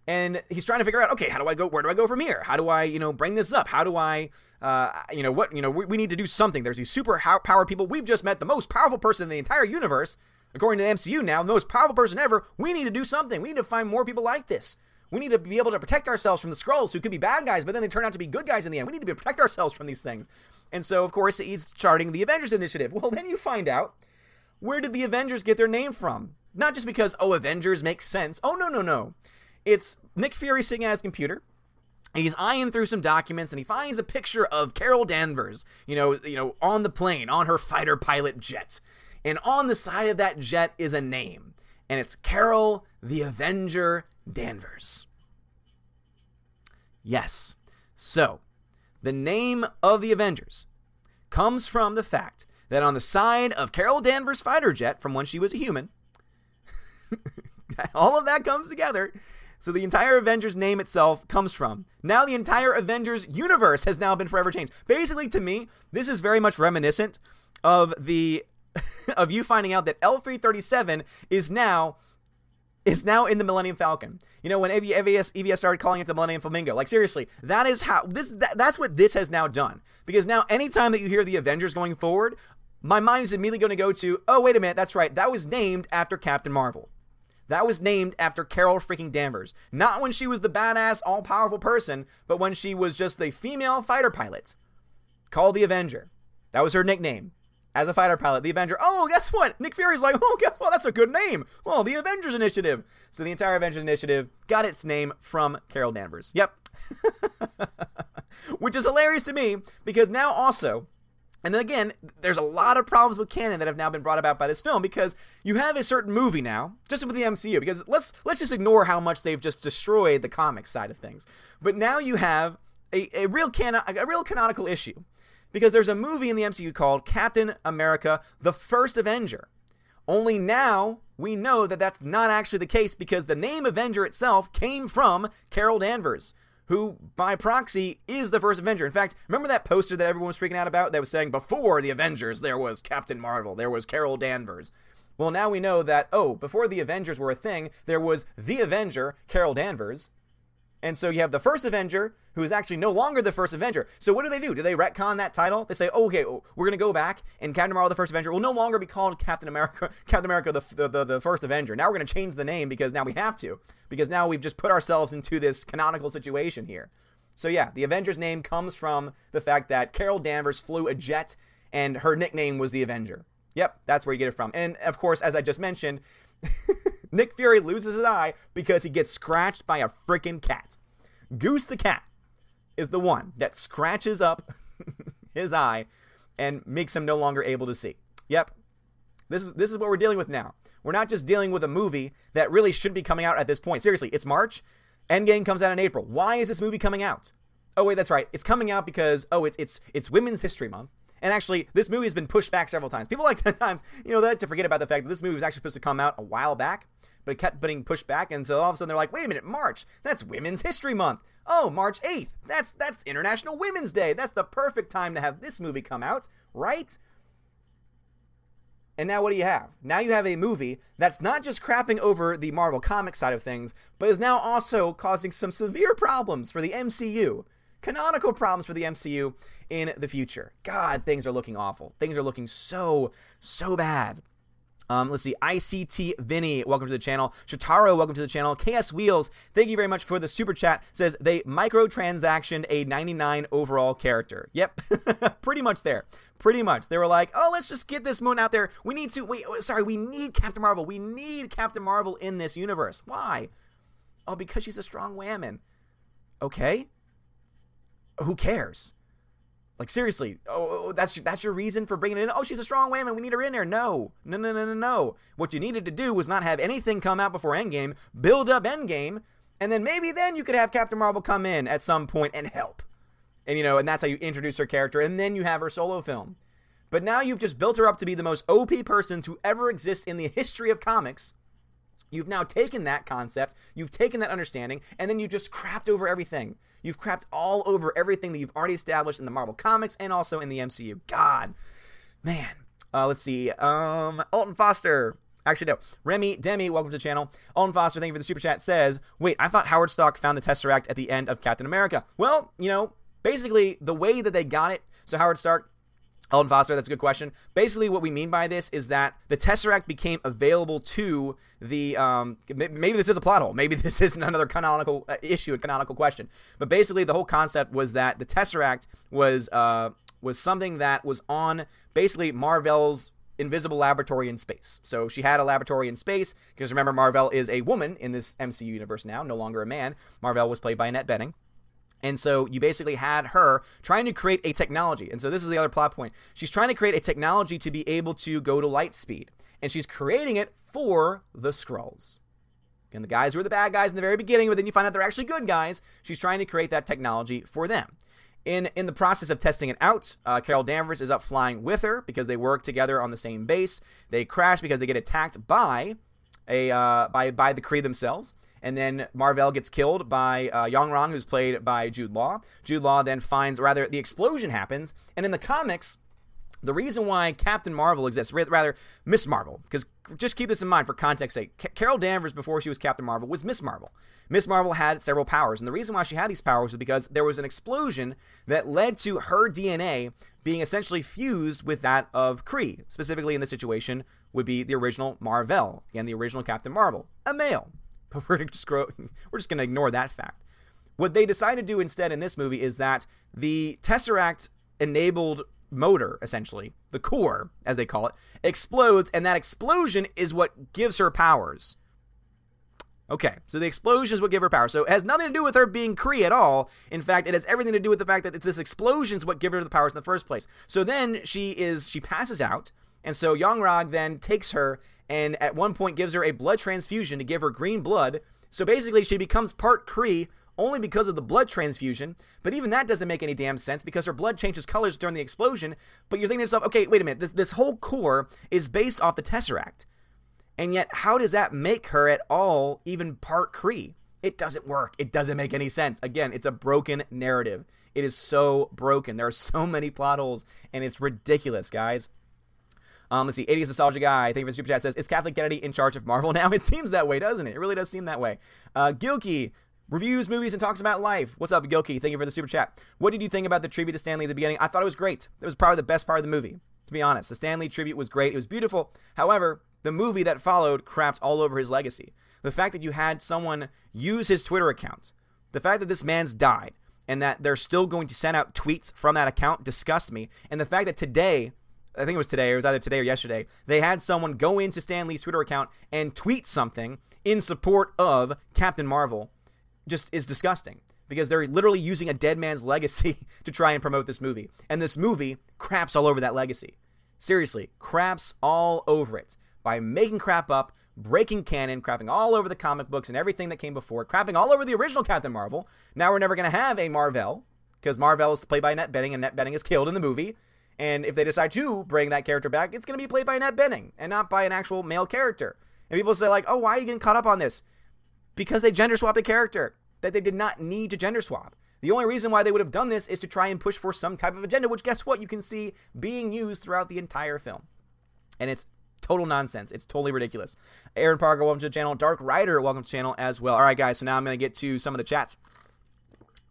And he's trying to figure out, okay, how do I go? Where do I go from here? How do I, you know, bring this up? How do I, uh, you know, what, you know, we, we need to do something. There's these super power people. We've just met the most powerful person in the entire universe, according to the MCU. Now, the most powerful person ever. We need to do something. We need to find more people like this. We need to be able to protect ourselves from the Skrulls, who could be bad guys, but then they turn out to be good guys in the end. We need to protect ourselves from these things. And so, of course, he's charting the Avengers Initiative. Well, then you find out where did the Avengers get their name from? Not just because, oh, Avengers makes sense. Oh, no, no, no. It's Nick Fury sitting at his computer. He's eyeing through some documents and he finds a picture of Carol Danvers, you know, you know, on the plane, on her fighter pilot jet. And on the side of that jet is a name. And it's Carol the Avenger Danvers. Yes. So, the name of the Avengers comes from the fact that on the side of Carol Danvers' fighter jet from when she was a human, all of that comes together. So the entire Avengers name itself comes from. Now the entire Avengers universe has now been forever changed. Basically, to me, this is very much reminiscent of the of you finding out that L3-37 is now is now in the Millennium Falcon. You know, when EVS, EVS started calling it the Millennium Flamingo. Like seriously, that is how this that, that's what this has now done. Because now anytime that you hear the Avengers going forward, my mind is immediately going to go to, "Oh, wait a minute, that's right. That was named after Captain Marvel." That was named after Carol freaking Danvers. Not when she was the badass, all powerful person, but when she was just the female fighter pilot called the Avenger. That was her nickname as a fighter pilot, the Avenger. Oh, guess what? Nick Fury's like, oh, guess what? That's a good name. Well, the Avengers Initiative. So the entire Avengers Initiative got its name from Carol Danvers. Yep. Which is hilarious to me because now also, and then again, there's a lot of problems with canon that have now been brought about by this film because you have a certain movie now, just with the MCU. Because let's let's just ignore how much they've just destroyed the comics side of things. But now you have a, a real canon, a real canonical issue because there's a movie in the MCU called Captain America: The First Avenger. Only now we know that that's not actually the case because the name Avenger itself came from Carol Danvers, who by proxy is the first Avenger. In fact, remember that poster that everyone was freaking out about that was saying before the Avengers there was Captain Marvel, there was Carol Danvers. Well, now we know that oh, before the Avengers were a thing, there was the Avenger, Carol Danvers, and so you have the first Avenger, who is actually no longer the first Avenger. So what do they do? Do they retcon that title? They say, oh, okay, oh, we're going to go back, and Captain Marvel, the first Avenger, will no longer be called Captain America, Captain America, the, the, the, the first Avenger. Now we're going to change the name because now we have to, because now we've just put ourselves into this canonical situation here. So yeah, the Avengers name comes from the fact that Carol Danvers flew a jet, and her nickname was the Avenger. Yep, that's where you get it from. And of course, as I just mentioned, Nick Fury loses his eye because he gets scratched by a freaking cat. Goose the cat is the one that scratches up his eye and makes him no longer able to see. Yep. This is this is what we're dealing with now. We're not just dealing with a movie that really should be coming out at this point. Seriously, it's March. Endgame comes out in April. Why is this movie coming out? Oh wait, that's right. It's coming out because oh, it's it's it's Women's History Month. And actually, this movie has been pushed back several times. People like times, you know, that to forget about the fact that this movie was actually supposed to come out a while back, but it kept getting pushed back. And so all of a sudden they're like, wait a minute, March, that's Women's History Month. Oh, March 8th, that's that's International Women's Day. That's the perfect time to have this movie come out, right? And now what do you have? Now you have a movie that's not just crapping over the Marvel comic side of things, but is now also causing some severe problems for the MCU. Canonical problems for the MCU in the future. God, things are looking awful. Things are looking so, so bad. Um, let's see, ICT Vinny, welcome to the channel. Shataro, welcome to the channel. KS Wheels, thank you very much for the super chat. Says they microtransactioned a 99 overall character. Yep, pretty much there. Pretty much. They were like, oh, let's just get this moon out there. We need to, wait, sorry, we need Captain Marvel. We need Captain Marvel in this universe. Why? Oh, because she's a strong woman. Okay. Who cares? Like seriously, oh, oh, oh, that's that's your reason for bringing it in. Oh, she's a strong woman. We need her in there. No, no, no, no, no, no. What you needed to do was not have anything come out before Endgame. Build up Endgame, and then maybe then you could have Captain Marvel come in at some point and help. And you know, and that's how you introduce her character, and then you have her solo film. But now you've just built her up to be the most OP person to ever exist in the history of comics. You've now taken that concept, you've taken that understanding, and then you just crapped over everything. You've crapped all over everything that you've already established in the Marvel comics and also in the MCU. God, man. Uh, let's see. Um, Alton Foster. Actually, no. Remy Demi, welcome to the channel. Alton Foster, thank you for the super chat. Says, wait, I thought Howard Stark found the Tesseract at the end of Captain America. Well, you know, basically the way that they got it. So Howard Stark Alton Foster, that's a good question. Basically, what we mean by this is that the Tesseract became available to the. Um, maybe this is a plot hole. Maybe this isn't another canonical uh, issue, a canonical question. But basically, the whole concept was that the Tesseract was uh, was something that was on basically Mar-Vell's invisible laboratory in space. So she had a laboratory in space because remember, Mar-Vell is a woman in this MCU universe now, no longer a man. Mar-Vell was played by Annette Bening. And so you basically had her trying to create a technology. And so this is the other plot point. She's trying to create a technology to be able to go to light speed. And she's creating it for the Skrulls. And the guys who are the bad guys in the very beginning, but then you find out they're actually good guys. She's trying to create that technology for them. In in the process of testing it out, uh, Carol Danvers is up flying with her because they work together on the same base. They crash because they get attacked by a uh, by by the Kree themselves. And then Mar-Vell gets killed by uh, Yon-Rogg, who's played by Jude Law. Jude Law then finds, rather, the explosion happens. And in the comics, The reason why Captain Marvel exists, rather Miss Marvel, because just keep this in mind for context sake. Carol Danvers, before she was Captain Marvel, was Miss Marvel. Miss Marvel had several powers, and the reason why she had these powers was because there was an explosion that led to her DNA being essentially fused with that of Kree. Specifically, in this situation, would be the original Mar-Vell, again, the original Captain Marvel, a male. But we're just just going to ignore that fact. What they decide to do instead in this movie is that the Tesseract enabled motor, essentially, the core, as they call it, explodes, and that explosion is what gives her powers. Okay, so the explosion is what gives her power. So it has nothing to do with her being Kree at all. In fact, it has everything to do with the fact that it's this explosion is what gives her the powers in the first place. So then she is she passes out, and so Yon-Rogg then takes her and at one point gives her a blood transfusion to give her green blood. So basically, she becomes part Kree only because of the blood transfusion. But even that doesn't make any damn sense because her blood changes colors during the explosion. But you're thinking to yourself, okay, wait a minute, this, this whole core is based off the Tesseract. And yet, how does that make her at all even part Kree? It doesn't work. It doesn't make any sense. Again, it's a broken narrative. It is so broken. There are so many plot holes, and it's ridiculous, guys. Um, let's see. 80s nostalgia guy. Thank you for the super chat. Says, "Is Kathleen Kennedy in charge of Marvel now?" It seems that way, doesn't it? It really does seem that way. Uh, Gilkey reviews movies and talks about life. What's up, Gilkey? Thank you for the super chat. What did you think about the tribute to Stan Lee at the beginning? I thought it was great. It was probably the best part of the movie. To be honest, the Stan Lee tribute was great. It was beautiful. However, the movie that followed crapped all over his legacy. The fact that you had someone use his Twitter account, the fact that this man's died, and that they're still going to send out tweets from that account disgusts me. And the fact that today I think it was today, it was either today or yesterday, they had someone go into Stan Lee's Twitter account and tweet something in support of Captain Marvel just is disgusting because they're literally using a dead man's legacy to try and promote this movie. And this movie craps all over that legacy. Seriously, craps all over it by making crap up, breaking canon, crapping all over the comic books and everything that came before, crapping all over the original Captain Marvel. Now we're never going to have a Mar-Vell because Mar-Vell is played by Annette Bening and Annette Bening is killed in the movie. And if they decide to bring that character back, it's going to be played by Annette Bening and not by an actual male character. And people say, like, oh, why are you getting caught up on this? Because they gender swapped a character that they did not need to gender swap. The only reason why they would have done this is to try and push for some type of agenda, which guess what? You can see being used throughout the entire film. And it's total nonsense. It's totally ridiculous. Aaron Parker, welcome to the channel. Dark Rider, welcome to the channel as well. All right, guys, so now I'm going to get to some of the chats.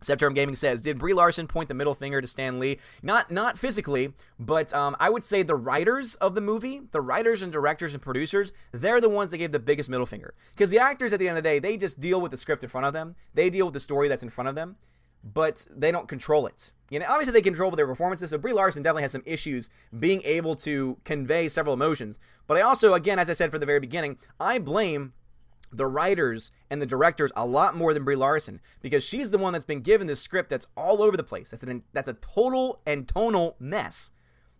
Septerm Gaming says, "Did Brie Larson point the middle finger to Stan Lee? Not not physically, but um, I would say the writers of the movie, the writers and directors and producers, they're the ones that gave the biggest middle finger. Because the actors, at the end of the day, they just deal with the script in front of them. They deal with the story that's in front of them, but they don't control it. You know, obviously they control their performances. So Brie Larson definitely has some issues being able to convey several emotions. But I also, again, as I said from the very beginning, I blame the writers and the directors a lot more than Brie Larson because she's the one that's been given this script that's all over the place. That's an that's a total and tonal mess.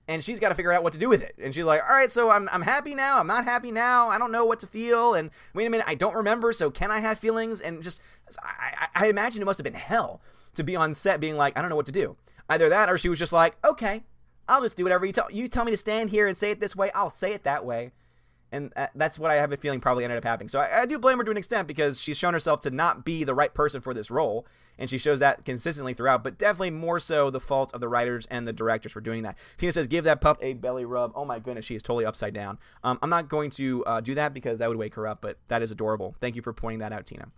And she's got to figure out what to do with it. And she's like, "All right, so I'm I'm happy now. I'm not happy now. I don't know what to feel. And wait a minute, I don't remember. So can I have feelings?" And just I, I imagine it must have been hell to be on set being like, "I don't know what to do." Either that, or she was just like, "Okay, I'll just do whatever you tell you tell me to stand here and say it this way. I'll say it that way." And uh, that's what I have a feeling probably ended up happening. So I, I, do blame her to an extent because she's shown herself to not be the right person for this role, and she shows that consistently throughout. But definitely more so the fault of the writers and the directors for doing that. Tina says, "Give that pup a belly rub." Oh my goodness, she is totally upside down. Um, I'm not going to uh, do that because that would wake her up, but that is adorable. Thank you for pointing that out, Tina.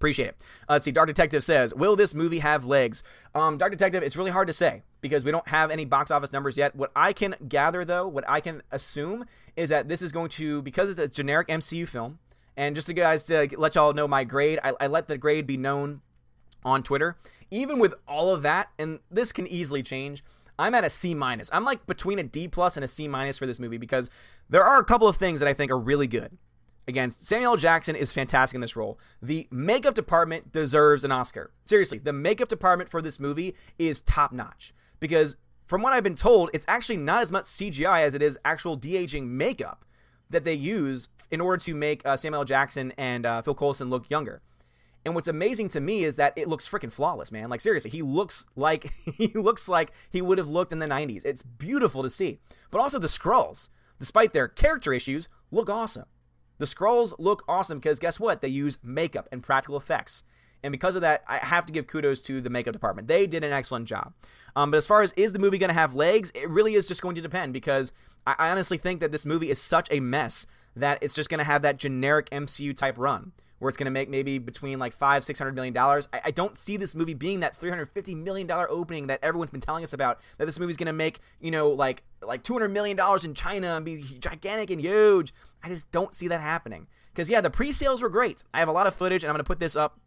Appreciate it. Uh, let's see. Dark Detective says, "Will this movie have legs?" Um, Dark Detective. It's really hard to say because we don't have any box office numbers yet. What I can gather, though, what I can assume is that this is going to because it's a generic MCU film. And just to guys to let y'all know my grade, I, I let the grade be known on Twitter. Even with all of that, and this can easily change. I'm at a C minus. I'm like between a D plus and a C minus for this movie because there are a couple of things that I think are really good. Again, Samuel. Jackson is fantastic in this role. The makeup department deserves an Oscar. Seriously, the makeup department for this movie is top notch because from what I've been told, it's actually not as much CGI as it is actual de aging makeup that they use in order to make uh, Samuel. Jackson and uh, Phil Coulson look younger. And what's amazing to me is that it looks freaking flawless, man. Like seriously, he looks like he looks like he would have looked in the 90s. It's beautiful to see. But also the Skrulls, despite their character issues, look awesome. The Skrulls look awesome because guess what? They use makeup and practical effects. And because of that, I have to give kudos to the makeup department. They did an excellent job. Um, but as far as is the movie going to have legs, it really is just going to depend because I, I honestly think that this movie is such a mess that it's just going to have that generic MCU type run where it's going to make maybe between like five, six hundred million dollars. I, I, don't see this movie being that three hundred fifty million dollar opening that everyone's been telling us about. That this movie's going to make you know like like two hundred million dollars in China and be gigantic and huge. I just don't see that happening. Because yeah, the pre-sales were great. I have a lot of footage, and I'm going to put this up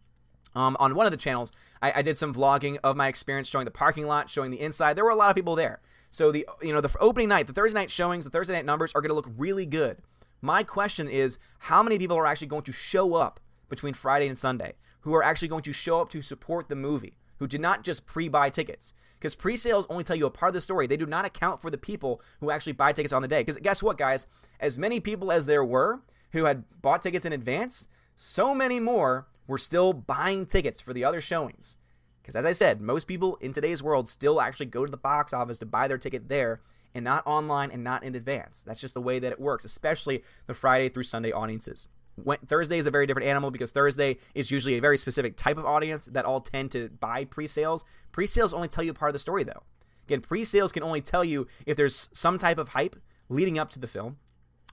um, on one of the channels. I, I did some vlogging of my experience, showing the parking lot, showing the inside. There were a lot of people there. So the you know the opening night, the Thursday night showings, the Thursday night numbers are going to look really good. My question is, how many people are actually going to show up between Friday and Sunday who are actually going to show up to support the movie, who did not just pre buy tickets. Because pre sales only tell you a part of the story. They do not account for the people who actually buy tickets on the day. Because guess what, guys? As many people as there were who had bought tickets in advance, so many more were still buying tickets for the other showings. Because as I said, most people in today's world still actually go to the box office to buy their ticket there and not online and not in advance. That's just the way that it works, especially the Friday through Sunday audiences. When, Thursday is a very different animal because Thursday is usually a very specific type of audience that all tend to buy pre-sales. Pre-sales only tell you part of the story though. Again, pre-sales can only tell you if there's some type of hype leading up to the film.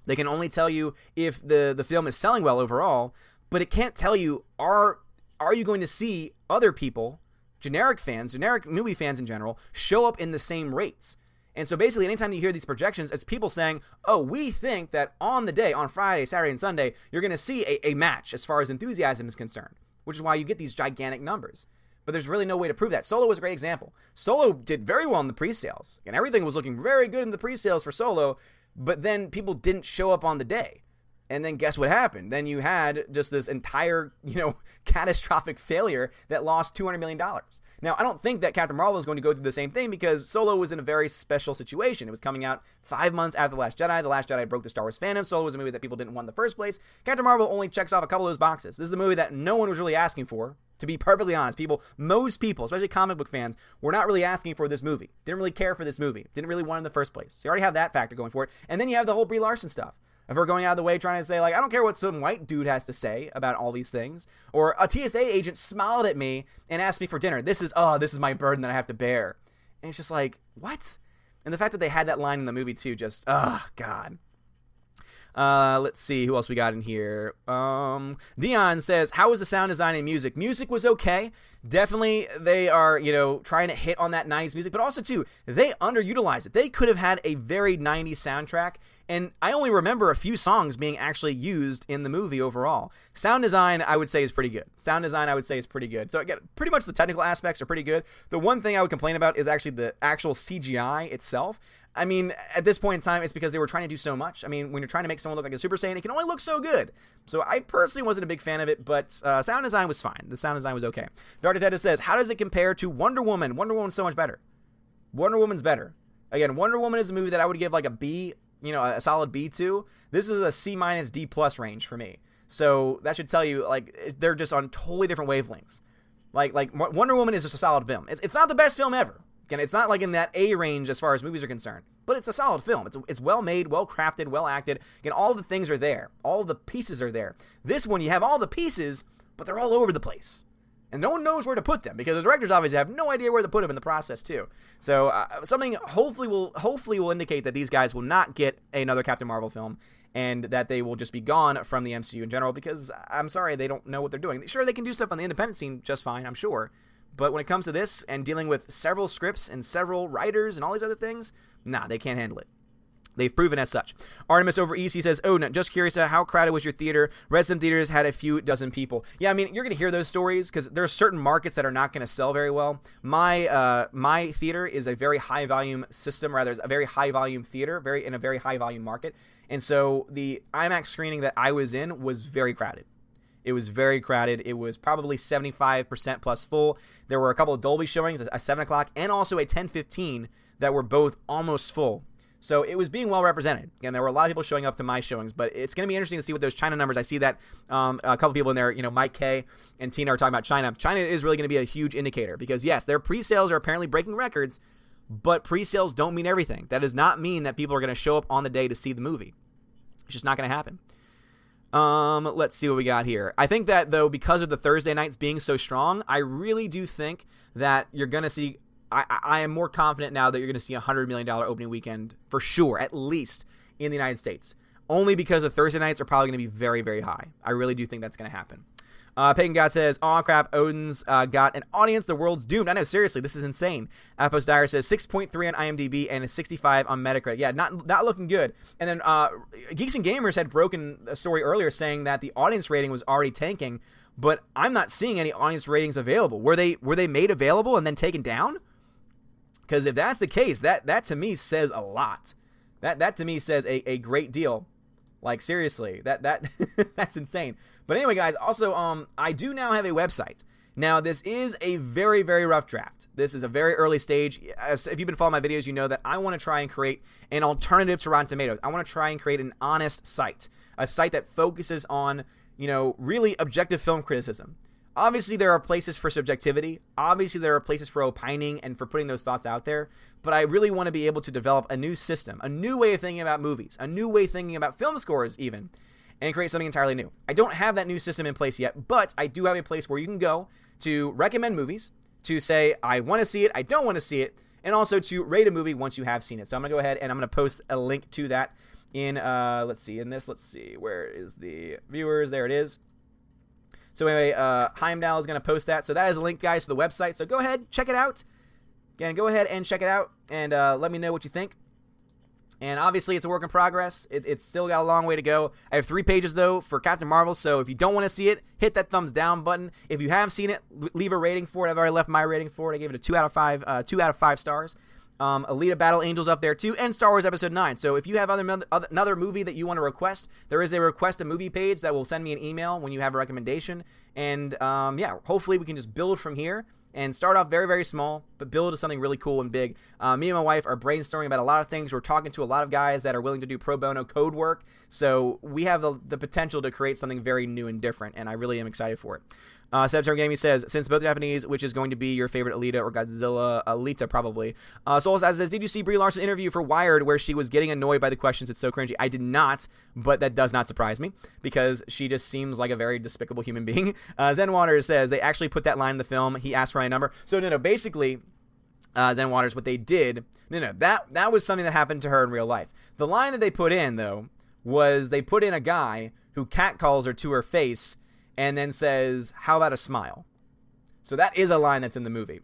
They can only tell you if the the film is selling well overall, but it can't tell you are are you going to see other people, generic fans, generic movie fans in general, show up in the same rates. And so basically, anytime you hear these projections, it's people saying, oh, we think that on the day, on Friday, Saturday, and Sunday, you're going to see a, a match as far as enthusiasm is concerned, which is why you get these gigantic numbers. But there's really no way to prove that. Solo was a great example. Solo did very well in the pre sales, and everything was looking very good in the pre sales for Solo, but then people didn't show up on the day. And then guess what happened? Then you had just this entire, you know, catastrophic failure that lost $200 million. Now, I don't think that Captain Marvel is going to go through the same thing because Solo was in a very special situation. It was coming out five months after The Last Jedi. The Last Jedi broke the Star Wars fandom. Solo was a movie that people didn't want in the first place. Captain Marvel only checks off a couple of those boxes. This is a movie that no one was really asking for. To be perfectly honest, people, most people, especially comic book fans, were not really asking for this movie. Didn't really care for this movie. Didn't really want it in the first place. So you already have that factor going for it. And then you have the whole Brie Larson stuff if we're going out of the way trying to say like I don't care what some white dude has to say about all these things, or a TSA agent smiled at me and asked me for dinner. This is oh, this is my burden that I have to bear, and it's just like what? And the fact that they had that line in the movie too, just oh god. Uh, let's see who else we got in here. Um, Dion says, "How was the sound design and music? Music was okay. Definitely, they are you know trying to hit on that '90s music, but also too they underutilize it. They could have had a very '90s soundtrack and I only remember a few songs being actually used in the movie overall. Sound design, I would say, is pretty good. Sound design, I would say, is pretty good. So again, pretty much the technical aspects are pretty good. The one thing I would complain about is actually the actual CGI itself. I mean, at this point in time, it's because they were trying to do so much. I mean, when you're trying to make someone look like a Super Saiyan, it can only look so good. So I personally wasn't a big fan of it, but uh, sound design was fine. The sound design was okay. Dark Detective says, How does it compare to Wonder Woman? Wonder Woman's so much better. Wonder Woman's better. Again, Wonder Woman is a movie that I would give like a B you know, a solid B2. This is a C minus D plus range for me. So that should tell you like they're just on totally different wavelengths. Like like Wonder Woman is just a solid film. It's, it's not the best film ever. Again, it's not like in that A range as far as movies are concerned, but it's a solid film. It's it's well made, well crafted, well acted. Again, all the things are there. All the pieces are there. This one you have all the pieces, but they're all over the place and no one knows where to put them because the directors obviously have no idea where to put them in the process too. So uh, something hopefully will hopefully will indicate that these guys will not get another Captain Marvel film and that they will just be gone from the MCU in general because I'm sorry they don't know what they're doing. Sure, they can do stuff on the independent scene just fine, I'm sure, but when it comes to this and dealing with several scripts and several writers and all these other things, nah, they can't handle it. They've proven as such. Artemis over he says, Oh, no, just curious, uh, how crowded was your theater? Redstone Theaters had a few dozen people. Yeah, I mean, you're going to hear those stories because there are certain markets that are not going to sell very well. My uh, my theater is a very high volume system, rather, it's a very high volume theater, very in a very high volume market. And so the IMAX screening that I was in was very crowded. It was very crowded. It was probably 75% plus full. There were a couple of Dolby showings, a 7 o'clock, and also a 1015 that were both almost full. So it was being well represented. Again, there were a lot of people showing up to my showings, but it's going to be interesting to see what those China numbers. I see that um, a couple people in there, you know, Mike K and Tina are talking about China. China is really going to be a huge indicator because yes, their pre-sales are apparently breaking records, but pre-sales don't mean everything. That does not mean that people are going to show up on the day to see the movie. It's just not going to happen. Um, let's see what we got here. I think that though, because of the Thursday nights being so strong, I really do think that you're gonna see. I, I am more confident now that you're gonna see a hundred million dollar opening weekend for sure, at least in the United States. Only because the Thursday nights are probably gonna be very, very high. I really do think that's gonna happen. Uh, Pagan God says, "Oh crap, Odin's uh, got an audience. The world's doomed." I know, seriously, this is insane. Apos Dyer says 6.3 on IMDb and a 65 on Metacritic. Yeah, not not looking good. And then uh, Geeks and Gamers had broken a story earlier saying that the audience rating was already tanking, but I'm not seeing any audience ratings available. Were they were they made available and then taken down? Because if that's the case, that that to me says a lot. That that to me says a, a great deal. Like seriously, that that that's insane. But anyway, guys, also um I do now have a website. Now, this is a very, very rough draft. This is a very early stage. As, if you've been following my videos, you know that I want to try and create an alternative to Rotten Tomatoes. I want to try and create an honest site, a site that focuses on, you know, really objective film criticism. Obviously, there are places for subjectivity. Obviously, there are places for opining and for putting those thoughts out there. But I really want to be able to develop a new system, a new way of thinking about movies, a new way of thinking about film scores, even, and create something entirely new. I don't have that new system in place yet, but I do have a place where you can go to recommend movies, to say, I want to see it, I don't want to see it, and also to rate a movie once you have seen it. So I'm going to go ahead and I'm going to post a link to that in, uh, let's see, in this, let's see, where is the viewers? There it is. So anyway, uh, Heimdall is going to post that. So that is a link, guys, to the website. So go ahead, check it out. Again, go ahead and check it out and uh, let me know what you think. And obviously, it's a work in progress. It, it's still got a long way to go. I have three pages, though, for Captain Marvel. So if you don't want to see it, hit that thumbs down button. If you have seen it, leave a rating for it. I've already left my rating for it. I gave it a two out of five, uh, two out of five stars. Um, Alita Battle Angels up there too, and Star Wars Episode 9. So if you have other, other, another movie that you want to request, there is a request a movie page that will send me an email when you have a recommendation. And um, yeah, hopefully we can just build from here and start off very, very small, but build to something really cool and big. Uh, me and my wife are brainstorming about a lot of things. We're talking to a lot of guys that are willing to do pro bono code work. So we have the, the potential to create something very new and different, and I really am excited for it. Uh, September Gaming says, since both Japanese, which is going to be your favorite Alita or Godzilla? Alita, probably. Uh, Souls says, did you see Brie Larson interview for Wired where she was getting annoyed by the questions? It's so cringy. I did not, but that does not surprise me because she just seems like a very despicable human being. Uh, Zen Waters says, they actually put that line in the film. He asked for my number. So, no, no, basically, uh, Zen Waters, what they did, no, no, that, that was something that happened to her in real life. The line that they put in, though, was they put in a guy who catcalls her to her face and then says, How about a smile? So that is a line that's in the movie.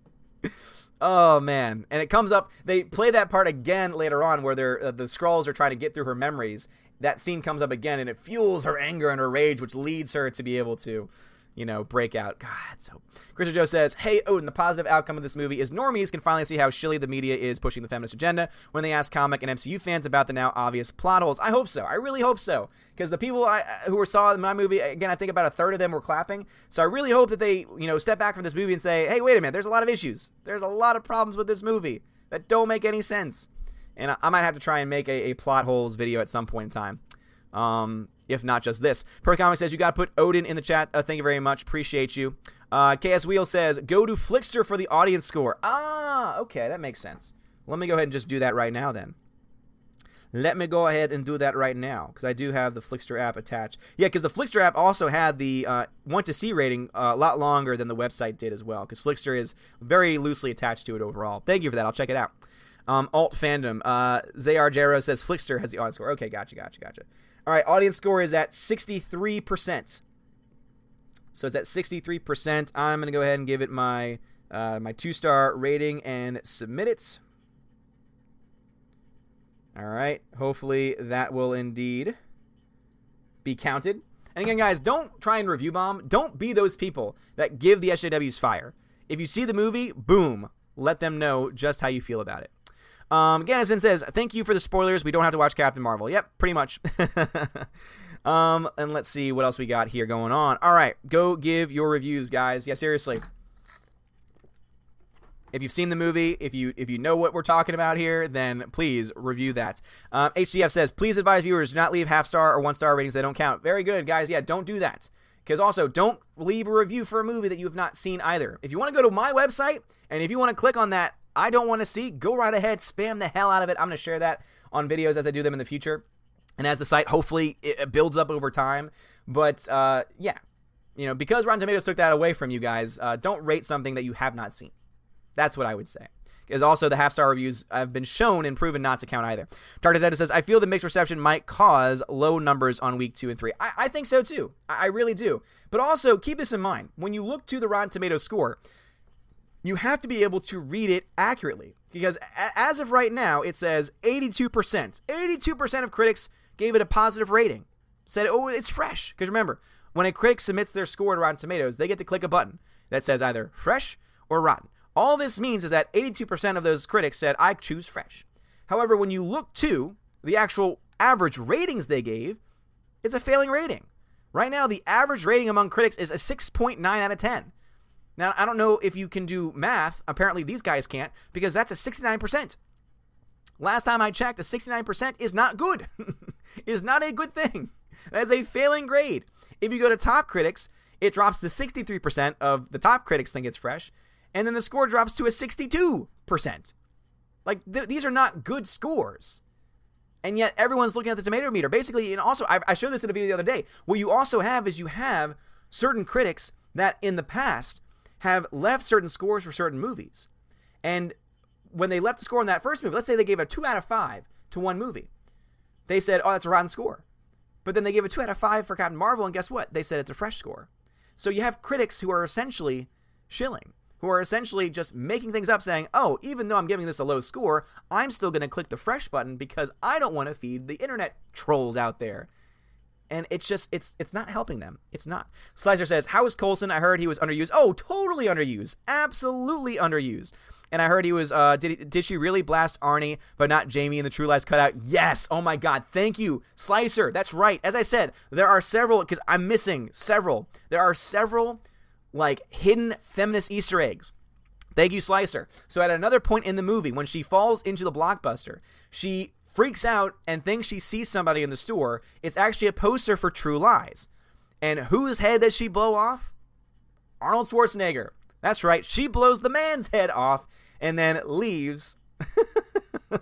oh man, and it comes up. They play that part again later on, where they're uh, the Skrulls are trying to get through her memories. That scene comes up again, and it fuels her anger and her rage, which leads her to be able to you know, break out. God, so. Christopher Joe says, Hey, oh, Odin, the positive outcome of this movie is normies can finally see how shilly the media is pushing the feminist agenda when they ask comic and MCU fans about the now obvious plot holes. I hope so. I really hope so. Because the people I, uh, who saw my movie, again, I think about a third of them were clapping. So I really hope that they, you know, step back from this movie and say, Hey, wait a minute, there's a lot of issues. There's a lot of problems with this movie that don't make any sense. And I, I might have to try and make a, a plot holes video at some point in time. Um, if not just this. Per Comic says you got to put Odin in the chat. Uh, thank you very much. Appreciate you. Uh, KS Wheel says go to Flixster for the audience score. Ah, okay, that makes sense. Let me go ahead and just do that right now then. Let me go ahead and do that right now because I do have the Flixster app attached. Yeah, because the Flixster app also had the uh, want to see rating uh, a lot longer than the website did as well because Flixster is very loosely attached to it overall. Thank you for that. I'll check it out. Um, alt fandom. Uh, Zayar Jero says Flixster has the audience score. Okay, gotcha, gotcha, gotcha. All right, audience score is at 63%. So it's at 63%. I'm going to go ahead and give it my uh, my two star rating and submit it. All right. Hopefully that will indeed be counted. And again, guys, don't try and review bomb. Don't be those people that give the SJWs fire. If you see the movie, boom, let them know just how you feel about it. Um, Gannison says, "Thank you for the spoilers. We don't have to watch Captain Marvel." Yep, pretty much. um, and let's see what else we got here going on. All right, go give your reviews, guys. Yeah, seriously. If you've seen the movie, if you if you know what we're talking about here, then please review that. Um, HCF says, please advise viewers do not leave half star or one star ratings. They don't count. Very good, guys. Yeah, don't do that. Because also, don't leave a review for a movie that you have not seen either. If you want to go to my website and if you want to click on that I don't want to see, go right ahead, spam the hell out of it. I'm going to share that on videos as I do them in the future. and as the site hopefully it builds up over time. But uh, yeah, you know, because Rotten Tomatoes took that away from you guys, uh, don't rate something that you have not seen. That's what I would say. Because also the half star reviews have been shown and proven not to count either. Dark Data says, I feel the mixed reception might cause low numbers on week two and three. I, I think so too. I, I really do. But also keep this in mind. When you look to the Rotten Tomatoes score, you have to be able to read it accurately. Because as of right now, it says 82%. 82% of critics gave it a positive rating. Said, oh, it's fresh. Because remember, when a critic submits their score to Rotten Tomatoes, they get to click a button that says either fresh or rotten. All this means is that 82% of those critics said, I choose fresh. However, when you look to the actual average ratings they gave, it's a failing rating. Right now, the average rating among critics is a 6.9 out of 10. Now, I don't know if you can do math. Apparently, these guys can't because that's a 69%. Last time I checked, a 69% is not good. is not a good thing. That is a failing grade. If you go to top critics, it drops to 63% of the top critics think it's fresh, and then the score drops to a 62%. Like, th- these are not good scores. And yet, everyone's looking at the tomato meter. Basically, and also, I, I showed this in a video the other day. What you also have is you have certain critics that in the past have left certain scores for certain movies. And when they left the score on that first movie, let's say they gave a 2 out of 5 to one movie, they said, oh, that's a rotten score. But then they gave a 2 out of 5 for Captain Marvel, and guess what? They said it's a fresh score. So you have critics who are essentially shilling who are essentially just making things up saying, oh, even though I'm giving this a low score, I'm still going to click the fresh button because I don't want to feed the internet trolls out there. And it's just it's it's not helping them. It's not. Slicer says, "How is Coulson? I heard he was underused. Oh, totally underused. Absolutely underused. And I heard he was. Uh, did did she really blast Arnie, but not Jamie in the True Lies cutout? Yes. Oh my God. Thank you, Slicer. That's right. As I said, there are several because I'm missing several. There are several like hidden feminist Easter eggs. Thank you, Slicer. So at another point in the movie, when she falls into the blockbuster, she freaks out and thinks she sees somebody in the store. It's actually a poster for True Lies. And whose head does she blow off? Arnold Schwarzenegger. That's right. She blows the man's head off and then leaves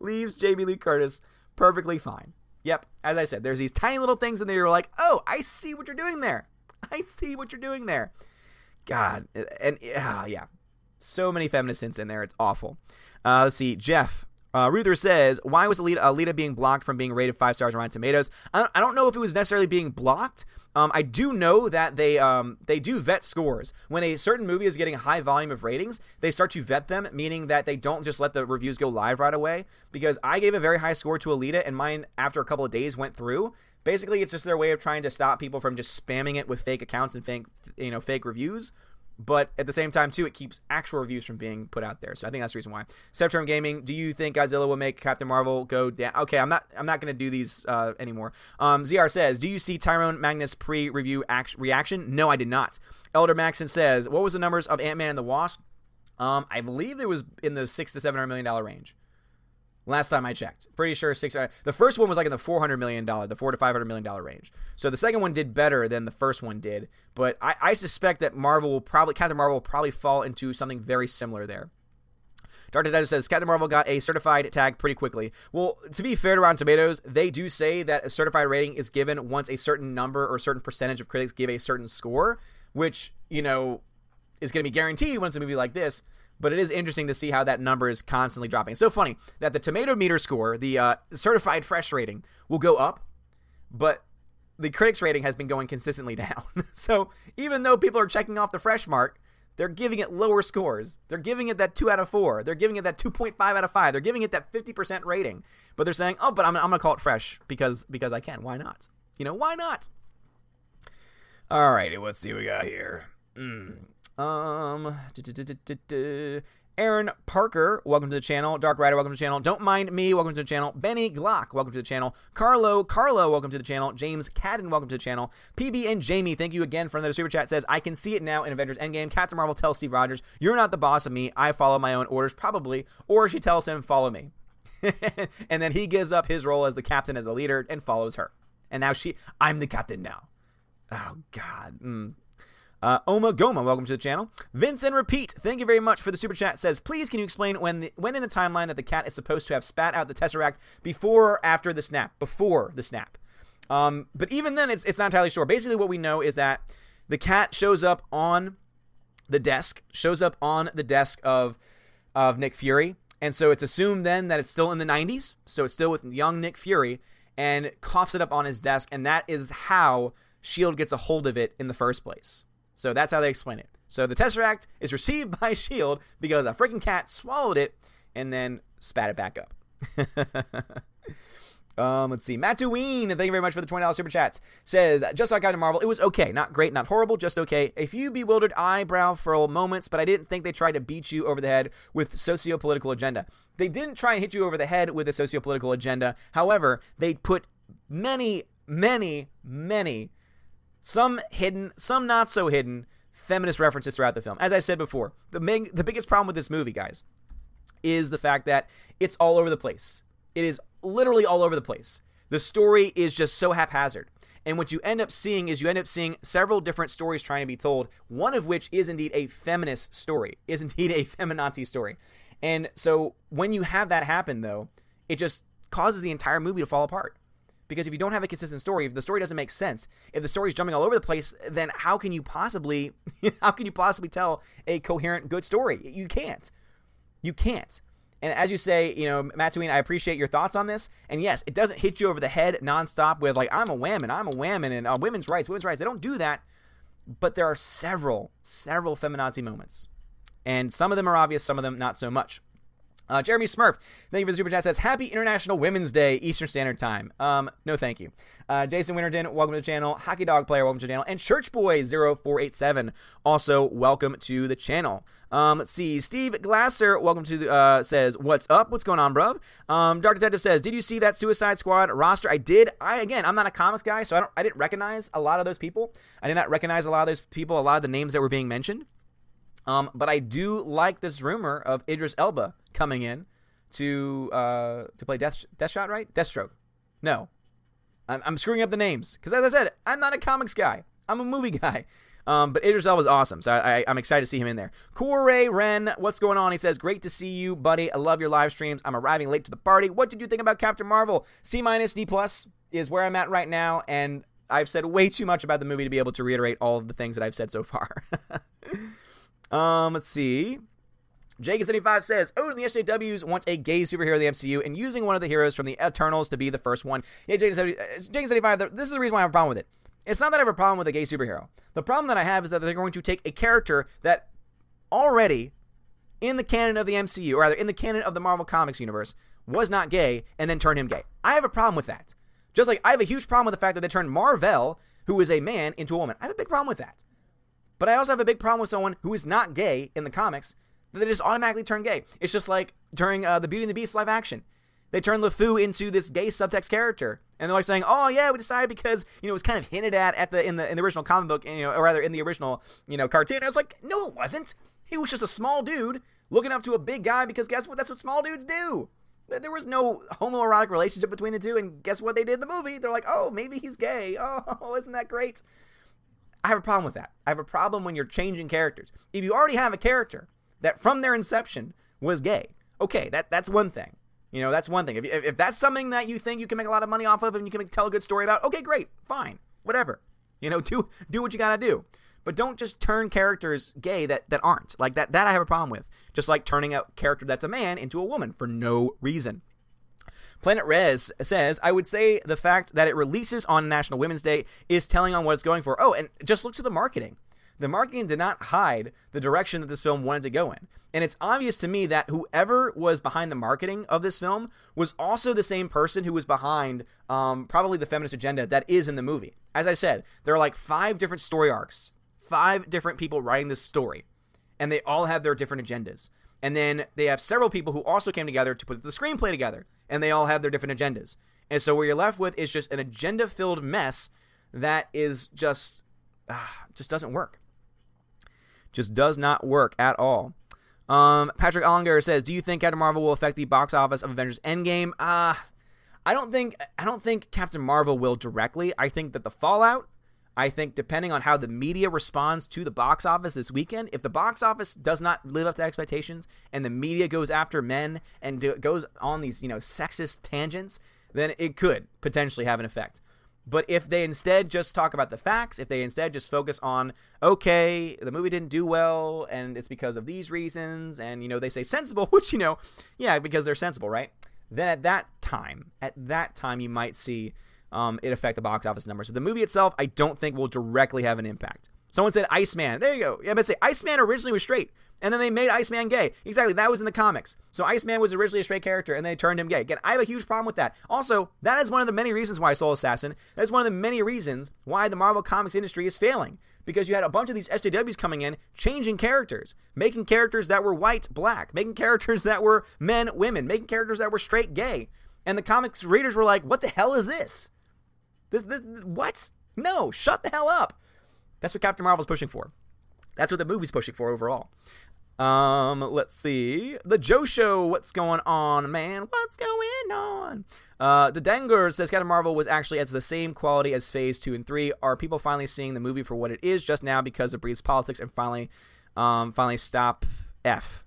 leaves Jamie Lee Curtis perfectly fine. Yep, as I said, there's these tiny little things in there you're like, "Oh, I see what you're doing there. I see what you're doing there." God, and uh, yeah, so many feminist hints in there. It's awful. Uh, let's see, Jeff. Uh, Ruther says, "Why was Alita, Alita being blocked from being rated five stars on Rotten Tomatoes?" I don't, I don't know if it was necessarily being blocked. Um, I do know that they um, they do vet scores when a certain movie is getting a high volume of ratings. They start to vet them, meaning that they don't just let the reviews go live right away. Because I gave a very high score to Alita, and mine after a couple of days went through. Basically, it's just their way of trying to stop people from just spamming it with fake accounts and fake you know fake reviews but at the same time too it keeps actual reviews from being put out there. So i think that's the reason why. Septerm gaming do you think godzilla will make captain marvel go down? Okay i'm not i'm not going to do these uh, anymore. Um, zr says do you see tyrone magnus pre-review act- reaction? No i did not. Elder maxon says what was the numbers of ant-man and the wasp? Um, i believe it was in the six to seven hundred million dollar range Last time I checked, pretty sure six. Uh, the first one was like in the four hundred million dollar, the four to five hundred million dollar range. So the second one did better than the first one did. But I, I suspect that Marvel will probably Captain Marvel will probably fall into something very similar there. Dark Detective says Captain Marvel got a certified tag pretty quickly. Well, to be fair to Rotten Tomatoes, they do say that a certified rating is given once a certain number or a certain percentage of critics give a certain score, which you know is going to be guaranteed when it's a movie like this but it is interesting to see how that number is constantly dropping. It's so funny that the tomato meter score, the uh, certified fresh rating, will go up, but the critics rating has been going consistently down. so even though people are checking off the fresh mark, they're giving it lower scores. They're giving it that 2 out of 4. They're giving it that 2.5 out of 5. They're giving it that 50% rating. But they're saying, "Oh, but I'm, I'm going to call it fresh because because I can. Why not? You know, why not?" All right, let's see what we got here. Mm. Um, Aaron Parker, welcome to the channel. Dark Rider, welcome to the channel. Don't mind me, welcome to the channel. Benny Glock, welcome to the channel. Carlo, Carlo, welcome to the channel. James Cadden, welcome to the channel. PB and Jamie, thank you again for another super chat. Says I can see it now in Avengers Endgame. Captain Marvel tells Steve Rogers, "You're not the boss of me. I follow my own orders, probably." Or she tells him, "Follow me," and then he gives up his role as the captain, as the leader, and follows her. And now she, I'm the captain now. Oh God. Mm. Uh, Oma Goma, welcome to the channel. Vince and Repeat, thank you very much for the super chat. Says, please can you explain when the, when in the timeline that the cat is supposed to have spat out the Tesseract before or after the snap? Before the snap. Um, but even then, it's, it's not entirely sure. Basically, what we know is that the cat shows up on the desk, shows up on the desk of of Nick Fury, and so it's assumed then that it's still in the 90s, so it's still with young Nick Fury, and coughs it up on his desk, and that is how Shield gets a hold of it in the first place. So that's how they explain it. So the Tesseract is received by Shield because a freaking cat swallowed it and then spat it back up. Um, let's see. Mattuine, thank you very much for the $20 super chats. Says, just like Captain Marvel, it was okay. Not great, not horrible, just okay. A few bewildered eyebrow furl moments, but I didn't think they tried to beat you over the head with socio-political agenda. They didn't try and hit you over the head with a socio-political agenda. However, they put many, many, many, some hidden, some not so hidden, feminist references throughout the film. As I said before, the, big, the biggest problem with this movie, guys, is the fact that it's all over the place. It is literally all over the place. The story is just so haphazard. And what you end up seeing is you end up seeing several different stories trying to be told, one of which is indeed a feminist story, is indeed a feminazi story. And so when you have that happen, though, it just causes the entire movie to fall apart. Because if you don't have a consistent story, if the story doesn't make sense, if the story is jumping all over the place, then how can you possibly how can you possibly tell a coherent good story? You can't. You can't. And as you say, you know, Mattuine, I appreciate your thoughts on this. And yes, it doesn't hit you over the head nonstop with like I'm a woman, I'm a woman, and uh, women's rights, women's rights. They don't do that. But there are several, several feminazi moments, and some of them are obvious, some of them not so much. Uh, Jeremy Smurf, thank you for the super chat. Says Happy International Women's Day, Eastern Standard Time. Um, no, thank you. Uh, Jason Winterton, welcome to the channel. Hockey Dog Player, welcome to the channel. And Church Boy 0487, also welcome to the channel. Um, let's see. Steve Glasser, welcome to the, uh, says, What's up? What's going on, bruv? Um, Dark Detective says, Did you see that Suicide Squad roster? I did. I, again, I'm not a comics guy, so I, don't, I didn't recognize a lot of those people. I did not recognize a lot of those people, a lot of the names that were being mentioned. Um, but I do like this rumor of Idris Elba coming in to uh, to play Death Deathshot, right? Deathstroke. No, I'm, I'm screwing up the names because, as I said, I'm not a comics guy. I'm a movie guy. Um, but Idris Elba was awesome, so I, am excited to see him in there. Corey Ren, what's going on? He says, "Great to see you, buddy. I love your live streams. I'm arriving late to the party. What did you think about Captain Marvel? C minus D plus is where I'm at right now, and I've said way too much about the movie to be able to reiterate all of the things that I've said so far. um, let's see. Jake75 says, Oh, the SJWs want a gay superhero in the MCU and using one of the heroes from the Eternals to be the first one. Yeah, Jake75, uh, this is the reason why I have a problem with it. It's not that I have a problem with a gay superhero. The problem that I have is that they're going to take a character that already in the canon of the MCU, or rather in the canon of the Marvel Comics universe, was not gay and then turn him gay. I have a problem with that. Just like I have a huge problem with the fact that they turned Marvel, who is a man, into a woman. I have a big problem with that. But I also have a big problem with someone who is not gay in the comics that they just automatically turn gay. It's just like during uh, the Beauty and the Beast live action. They turn LeFou into this gay subtext character, and they're like saying, "Oh yeah, we decided because you know it was kind of hinted at at the in the in the original comic book, you know, or rather in the original you know cartoon." I was like, "No, it wasn't. He was just a small dude looking up to a big guy because guess what? That's what small dudes do." There was no homoerotic relationship between the two, and guess what they did in the movie? They're like, "Oh, maybe he's gay. Oh, isn't that great?" I have a problem with that. I have a problem when you're changing characters. If you already have a character that from their inception was gay. Okay, that that's one thing. You know, that's one thing. If, if, that's something that you think you can make a lot of money off of and you can make, tell a good story about, okay, great, fine, whatever. You know, do do what you gotta do. But don't just turn characters gay that, that aren't. Like that that I have a problem with. Just like turning a character that's a man into a woman for no reason. Planet Rez says, I would say the fact that it releases on National Women's Day is telling on what it's going for. Oh, and just look to the marketing the marketing did not hide the direction that this film wanted to go in. And it's obvious to me that whoever was behind the marketing of this film was also the same person who was behind um, probably the feminist agenda that is in the movie. As I said, there are like five different story arcs, five different people writing this story, and they all have their different agendas. And then they have several people who also came together to put the screenplay together, and they all have their different agendas. And so what you're left with is just an agenda filled mess that is just uh, just doesn't work. Just does not work at all. Um, Patrick Ollinger says, "Do you think Captain Marvel will affect the box office of Avengers Endgame?" Uh, I don't think I don't think Captain Marvel will directly. I think that the fallout I think depending on how the media responds to the box office this weekend, if the box office does not live up to expectations and the media goes after men and do, goes on these, you know, sexist tangents, then it could potentially have an effect. But if they instead just talk about the facts, if they instead just focus on, okay, the movie didn't do well and it's because of these reasons, and, you know, they say sensible, which, you know, yeah, because they're sensible, right? Then at that time, at that time, you might see um, it affect the box office numbers. But the movie itself, I don't think will directly have an impact. Someone said Iceman. There you go. Yeah, but say Iceman originally was straight, and then they made Iceman gay. Exactly, that was in the comics. So Iceman was originally a straight character, and they turned him gay. Again, I have a huge problem with that. Also, that is one of the many reasons why Soul Assassin. That's one of the many reasons why the Marvel Comics industry is failing. Because you had a bunch of these SJWs coming in, changing characters, making characters that were white, black, making characters that were men, women, making characters that were straight, gay. And the comics readers were like, what the hell is this? This, this, what? No, shut the hell up. That's what Captain Marvel's pushing for. That's what the movie's pushing for overall. Um, let's see. The Joe Show, what's going on, man? What's going on? Uh, the Denger says Captain Marvel was actually at the same quality as Phase 2 and 3. Are people finally seeing the movie for what it is just now because it breathes politics and finally, um, finally stop F?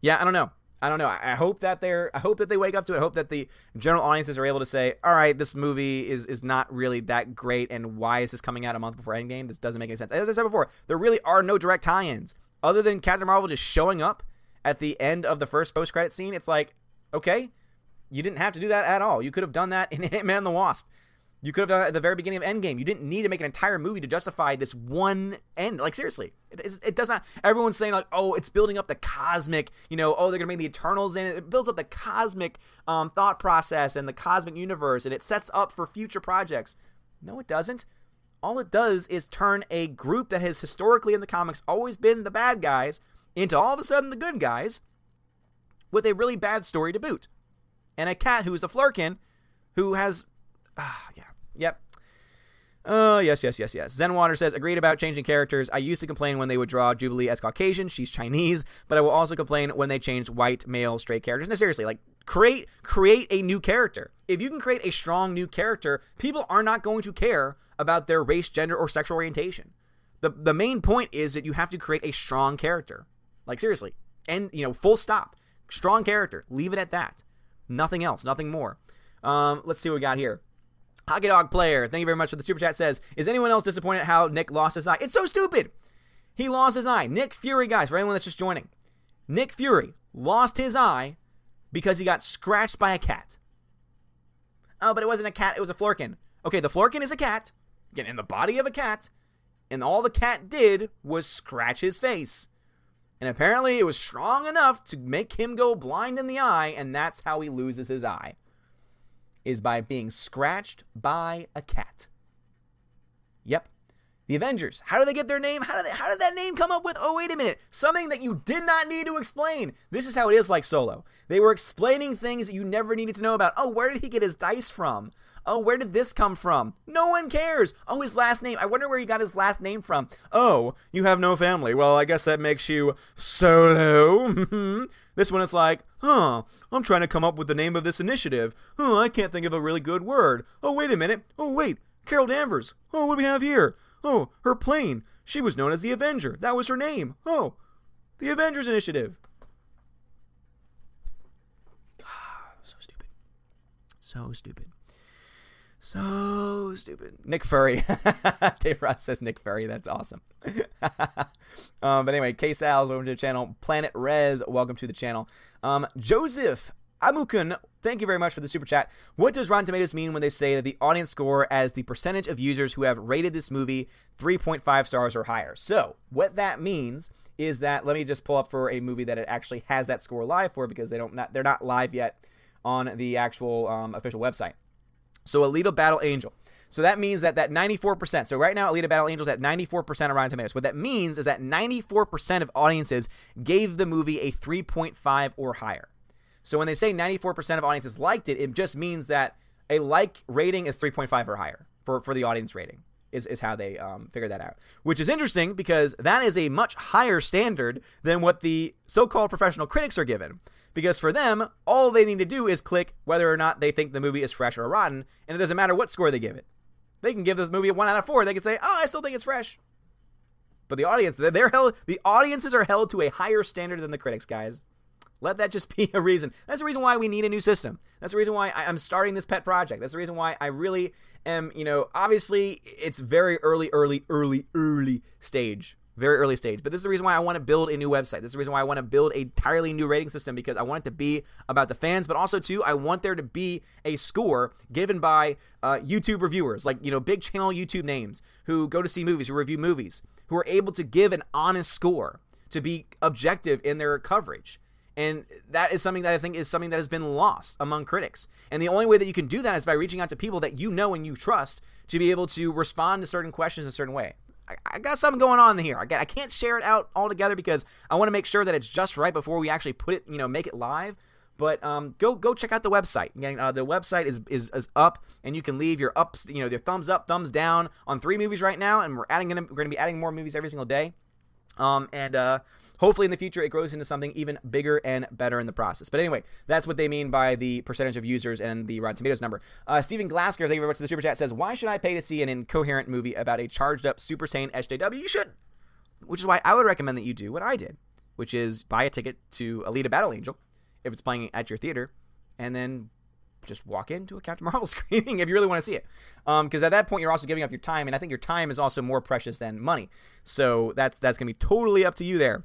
Yeah, I don't know. I don't know. I hope that they're. I hope that they wake up to it. I hope that the general audiences are able to say, "All right, this movie is is not really that great, and why is this coming out a month before Endgame? This doesn't make any sense." As I said before, there really are no direct tie-ins other than Captain Marvel just showing up at the end of the first post-credit scene. It's like, okay, you didn't have to do that at all. You could have done that in Ant Man and the Wasp. You could have done it at the very beginning of Endgame. You didn't need to make an entire movie to justify this one end. Like seriously, it, it does not. Everyone's saying like, oh, it's building up the cosmic. You know, oh, they're gonna make the Eternals in it. Builds up the cosmic um, thought process and the cosmic universe, and it sets up for future projects. No, it doesn't. All it does is turn a group that has historically in the comics always been the bad guys into all of a sudden the good guys with a really bad story to boot. And a cat who's a Flerken who has. Ah, yeah Yep. Oh, uh, yes, yes, yes, yes. Zenwater says, agreed about changing characters. I used to complain when they would draw Jubilee as Caucasian. She's Chinese. But I will also complain when they changed white, male, straight characters. No, seriously, like, create create a new character. If you can create a strong new character, people are not going to care about their race, gender, or sexual orientation. The, the main point is that you have to create a strong character. Like, seriously. And, you know, full stop. Strong character. Leave it at that. Nothing else. Nothing more. Um, let's see what we got here. Hockey Dog Player, thank you very much for the super chat. Says, is anyone else disappointed how Nick lost his eye? It's so stupid. He lost his eye. Nick Fury, guys, for anyone that's just joining, Nick Fury lost his eye because he got scratched by a cat. Oh, but it wasn't a cat; it was a Flerken. Okay, the Flerken is a cat, again in the body of a cat, and all the cat did was scratch his face. And apparently, it was strong enough to make him go blind in the eye, and that's how he loses his eye is by being scratched by a cat. Yep. The Avengers. How do they get their name? How did how did that name come up with? Oh, wait a minute. Something that you did not need to explain. This is how it is like Solo. They were explaining things that you never needed to know about. Oh, where did he get his dice from? Oh, where did this come from? No one cares. Oh, his last name. I wonder where he got his last name from. Oh, you have no family. Well, I guess that makes you Solo. Mm-hmm. This one it's like, huh, I'm trying to come up with the name of this initiative. Huh, I can't think of a really good word. Oh, wait a minute. Oh, wait. Carol Danvers. Oh, what do we have here? Oh, her plane. She was known as the Avenger. That was her name. Oh, the Avengers Initiative. So stupid. So stupid. So stupid. Nick Furry. Dave Ross says Nick Furry. That's awesome. um, but anyway, K Sal's welcome to the channel. Planet Rez, welcome to the channel. Um, Joseph Amukun, thank you very much for the super chat. What does Rotten Tomatoes mean when they say that the audience score as the percentage of users who have rated this movie 3.5 stars or higher? So, what that means is that let me just pull up for a movie that it actually has that score live for because they don't not, they're not live yet on the actual um, official website. So Alita Battle Angel. So that means that that 94%. So right now, Alita Battle Angels at 94% of Rotten Tomatoes. What that means is that 94% of audiences gave the movie a 3.5 or higher. So when they say 94% of audiences liked it, it just means that a like rating is 3.5 or higher for, for the audience rating. Is, is how they um, figure that out, which is interesting because that is a much higher standard than what the so called professional critics are given because for them, all they need to do is click whether or not they think the movie is fresh or rotten, and it doesn't matter what score they give it. They can give this movie a one out of four. They can say, "Oh, I still think it's fresh." But the audience, they're held. The audiences are held to a higher standard than the critics, guys. Let that just be a reason. That's the reason why we need a new system. That's the reason why I'm starting this pet project. That's the reason why I really am, you know, obviously it's very early, early, early, early stage very early stage. But this is the reason why I want to build a new website. This is the reason why I want to build a entirely new rating system because I want it to be about the fans, but also too I want there to be a score given by uh, YouTube reviewers, like you know big channel YouTube names who go to see movies, who review movies, who are able to give an honest score to be objective in their coverage. And that is something that I think is something that has been lost among critics. And the only way that you can do that is by reaching out to people that you know and you trust to be able to respond to certain questions in a certain way. I, got something going on here. I, got, I can't share it out all together because I want to make sure that it's just right before we actually put it, you know, make it live. But um, go go check out the website. Again, uh, the website is, is is up, and you can leave your ups, you know, your thumbs up, thumbs down on three movies right now, and we're adding we're going to be adding more movies every single day. Um, and uh, hopefully in the future it grows into something even bigger and better in the process. But anyway, that's what they mean by the percentage of users and the Rotten Tomatoes number. Uh, Stephen Glasker, thank you very much for the super chat, says, Why should I pay to see an incoherent movie about a charged up Super Saiyan SJW? You should. Which is why I would recommend that you do what I did, which is buy a ticket to Alita Battle Angel if it's playing at your theater, and then just walk into a Captain Marvel screening if you really want to see it. Because um, at that point, you're also giving up your time, and I think your time is also more precious than money. So that's that's going to be totally up to you there.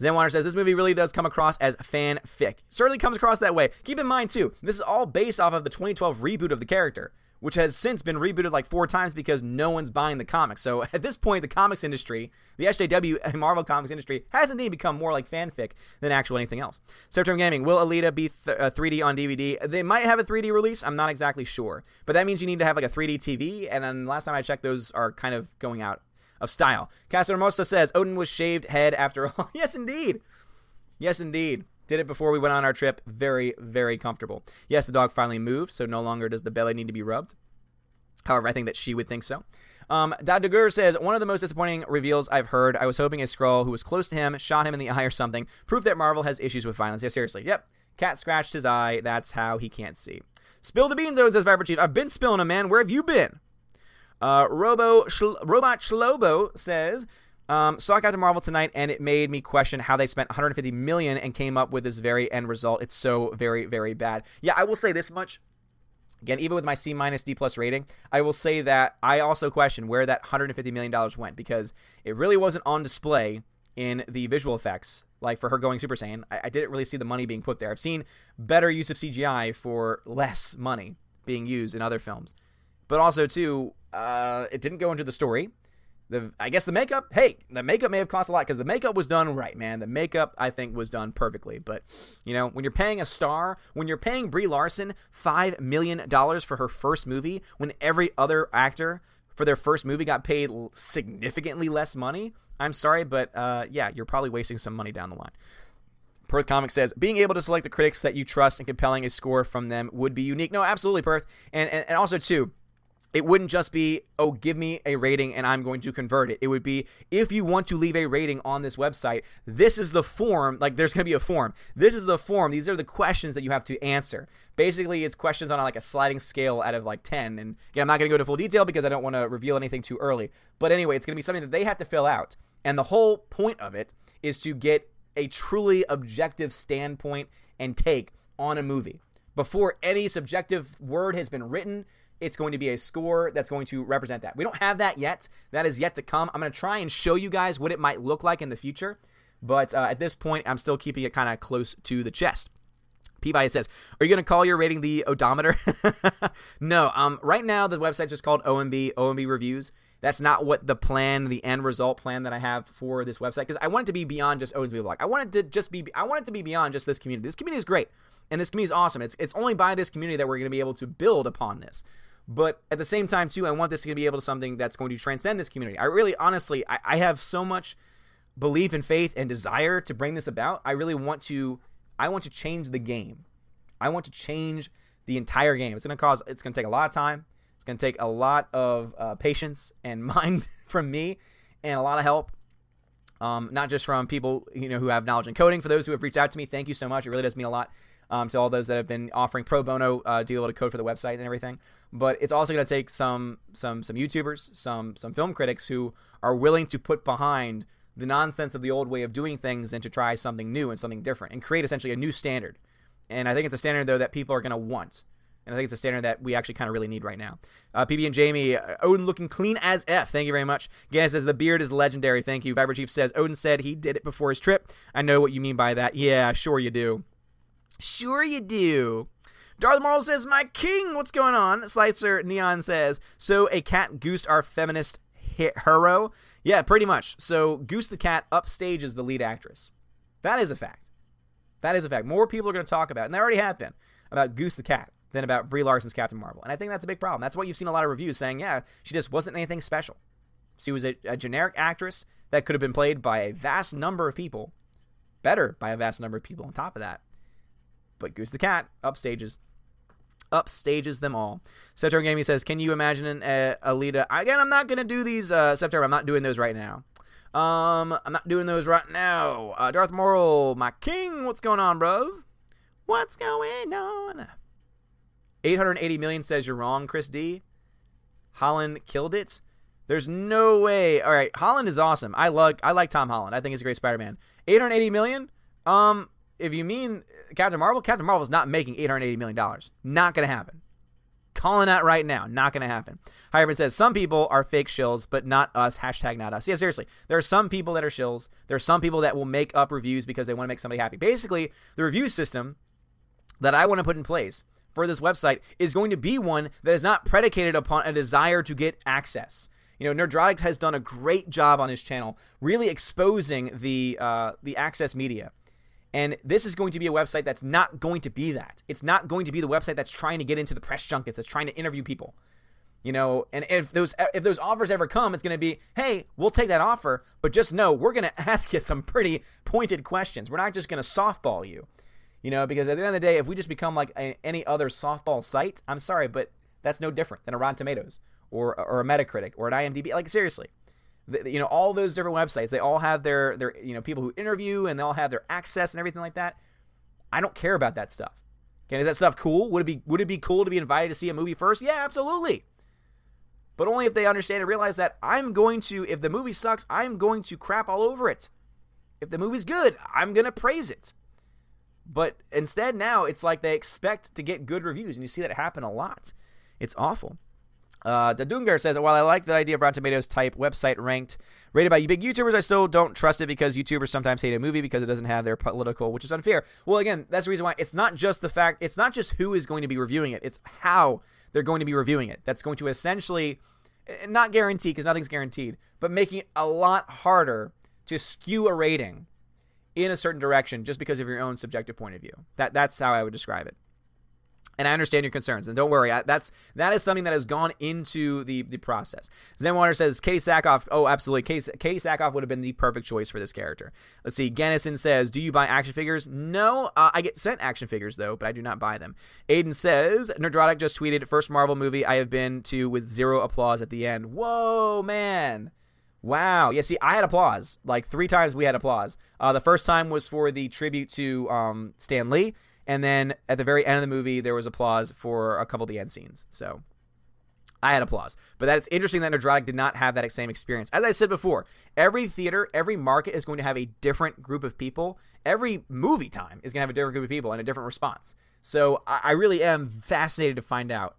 Zenwater says this movie really does come across as fanfic. Certainly comes across that way. Keep in mind too, this is all based off of the 2012 reboot of the character which has since been rebooted like four times because no one's buying the comics. So at this point, the comics industry, the SJW and Marvel comics industry, has indeed become more like fanfic than actual anything else. September Gaming, will Alita be th- uh, 3D on DVD? They might have a 3D release. I'm not exactly sure, but that means you need to have like a 3D TV. And then last time I checked, those are kind of going out of style. Castro Hermosa says Odin was shaved head after all. yes, indeed. Yes, indeed. Did it before we went on our trip. Very, very comfortable. Yes, the dog finally moved, so no longer does the belly need to be rubbed. However, I think that she would think so. Um, Dadugur says, one of the most disappointing reveals I've heard. I was hoping a Skrull who was close to him shot him in the eye or something. Proof that Marvel has issues with violence. Yeah, seriously. Yep. Cat scratched his eye. That's how he can't see. Spill the beans, Odin says Viper Chief. I've been spilling them, man. Where have you been? Uh, Robo Robot Shlobo says, um, saw Captain Marvel tonight, and it made me question how they spent 150 million and came up with this very end result. It's so very, very bad. Yeah, I will say this much. Again, even with my C minus D plus rating, I will say that I also question where that 150 million dollars went because it really wasn't on display in the visual effects. Like for her going Super Saiyan, I, I didn't really see the money being put there. I've seen better use of CGI for less money being used in other films, but also too, uh, it didn't go into the story. The I guess the makeup, hey, the makeup may have cost a lot because the makeup was done right, man. The makeup I think was done perfectly. But you know, when you're paying a star, when you're paying Brie Larson five million dollars for her first movie, when every other actor for their first movie got paid significantly less money, I'm sorry, but uh, yeah, you're probably wasting some money down the line. Perth Comics says being able to select the critics that you trust and compelling a score from them would be unique. No, absolutely, Perth, and and, and also too it wouldn't just be, oh, give me a rating and I'm going to convert it. It would be, if you want to leave a rating on this website, this is the form. Like, there's going to be a form. This is the form. These are the questions that you have to answer. Basically, it's questions on like a sliding scale out of like 10. And again, I'm not going to go into full detail because I don't want to reveal anything too early. But anyway, it's going to be something that they have to fill out. And the whole point of it is to get a truly objective standpoint and take on a movie. Before any subjective word has been written, it's going to be a score that's going to represent that. We don't have that yet. That is yet to come. I'm going to try and show you guys what it might look like in the future. But uh, at this point, I'm still keeping it kind of close to the chest. Peabody says, "Are you going to call your rating the odometer?" no. Um. Right now, the website's just called OMB OMB Reviews. That's not what the plan, the end result plan that I have for this website, because I want it to be beyond just OMB blog. I want it to just be. I want it to be beyond just this community. This community is great, and this community is awesome. It's it's only by this community that we're going to be able to build upon this. But at the same time, too, I want this to be able to something that's going to transcend this community. I really, honestly, I, I have so much belief and faith and desire to bring this about. I really want to. I want to change the game. I want to change the entire game. It's going to cause. It's going to take a lot of time. It's going to take a lot of uh, patience and mind from me, and a lot of help. Um, not just from people you know who have knowledge in coding. For those who have reached out to me, thank you so much. It really does mean a lot um, to all those that have been offering pro bono uh, deal to code for the website and everything. But it's also going to take some some some YouTubers, some some film critics who are willing to put behind the nonsense of the old way of doing things and to try something new and something different and create essentially a new standard. And I think it's a standard though that people are going to want. And I think it's a standard that we actually kind of really need right now. Uh, PB and Jamie, uh, Odin looking clean as F. Thank you very much. Gannis says the beard is legendary. Thank you. Viper Chief says Odin said he did it before his trip. I know what you mean by that. Yeah, sure you do. Sure you do. Darth Moral says, My king, what's going on? Slicer Neon says, So a cat goose our feminist hero? Yeah, pretty much. So Goose the cat upstages the lead actress. That is a fact. That is a fact. More people are going to talk about, and they already have been, about Goose the cat than about Brie Larson's Captain Marvel. And I think that's a big problem. That's why you've seen a lot of reviews saying, yeah, she just wasn't anything special. She was a, a generic actress that could have been played by a vast number of people, better by a vast number of people on top of that. But Goose the Cat upstages upstages them all. September Gaming says, "Can you imagine an uh, Alita?" Again, I'm not gonna do these. Uh, September, I'm not doing those right now. Um, I'm not doing those right now. Uh, Darth Moral, my king, what's going on, bro? What's going on? 880 million says you're wrong, Chris D. Holland killed it. There's no way. All right, Holland is awesome. I like I like Tom Holland. I think he's a great Spider-Man. 880 million. Um, if you mean Captain Marvel, Captain Marvel is not making 880 million dollars. Not gonna happen. Calling that right now. Not gonna happen. Hybrid says some people are fake shills, but not us. Hashtag not us. Yeah, seriously. There are some people that are shills. There are some people that will make up reviews because they want to make somebody happy. Basically, the review system that I want to put in place for this website is going to be one that is not predicated upon a desire to get access. You know, Nerdrotic has done a great job on his channel, really exposing the uh, the access media. And this is going to be a website that's not going to be that. It's not going to be the website that's trying to get into the press junkets, that's trying to interview people. You know, and if those if those offers ever come, it's going to be, "Hey, we'll take that offer, but just know we're going to ask you some pretty pointed questions. We're not just going to softball you." You know, because at the end of the day, if we just become like a, any other softball site, I'm sorry, but that's no different than a Rotten Tomatoes or or a Metacritic or an IMDb. Like seriously, you know, all those different websites, they all have their their you know people who interview and they all have their access and everything like that. I don't care about that stuff. Okay, is that stuff cool? Would it be would it be cool to be invited to see a movie first? Yeah, absolutely. But only if they understand and realize that I'm going to, if the movie sucks, I'm going to crap all over it. If the movie's good, I'm going to praise it. But instead, now it's like they expect to get good reviews, and you see that happen a lot. It's awful. Uh, Dadungar says, while I like the idea of Rotten Tomatoes type website ranked, rated by big YouTubers, I still don't trust it because YouTubers sometimes hate a movie because it doesn't have their political, which is unfair. Well, again, that's the reason why it's not just the fact, it's not just who is going to be reviewing it, it's how they're going to be reviewing it. That's going to essentially, eh, not guarantee because nothing's guaranteed, but making it a lot harder to skew a rating in a certain direction just because of your own subjective point of view. That that's how I would describe it. And I understand your concerns, and don't worry. I, that's that is something that has gone into the the process. Zenwater says Katee Sackhoff. Oh, absolutely. Katee, Katee Sackhoff would have been the perfect choice for this character. Let's see. Gennison says, "Do you buy action figures?" No, uh, I get sent action figures though, but I do not buy them. Aiden says, "Nerdrotic just tweeted first Marvel movie I have been to with zero applause at the end." Whoa, man. Wow. Yeah, see, I had applause. Like three times we had applause. Uh, the first time was for the tribute to um, Stan Lee. And then at the very end of the movie, there was applause for a couple of the end scenes. So I had applause. But that's interesting that Nerdrotic did not have that same experience. As I said before, every theater, every market is going to have a different group of people. Every movie time is going to have a different group of people and a different response. So I really am fascinated to find out.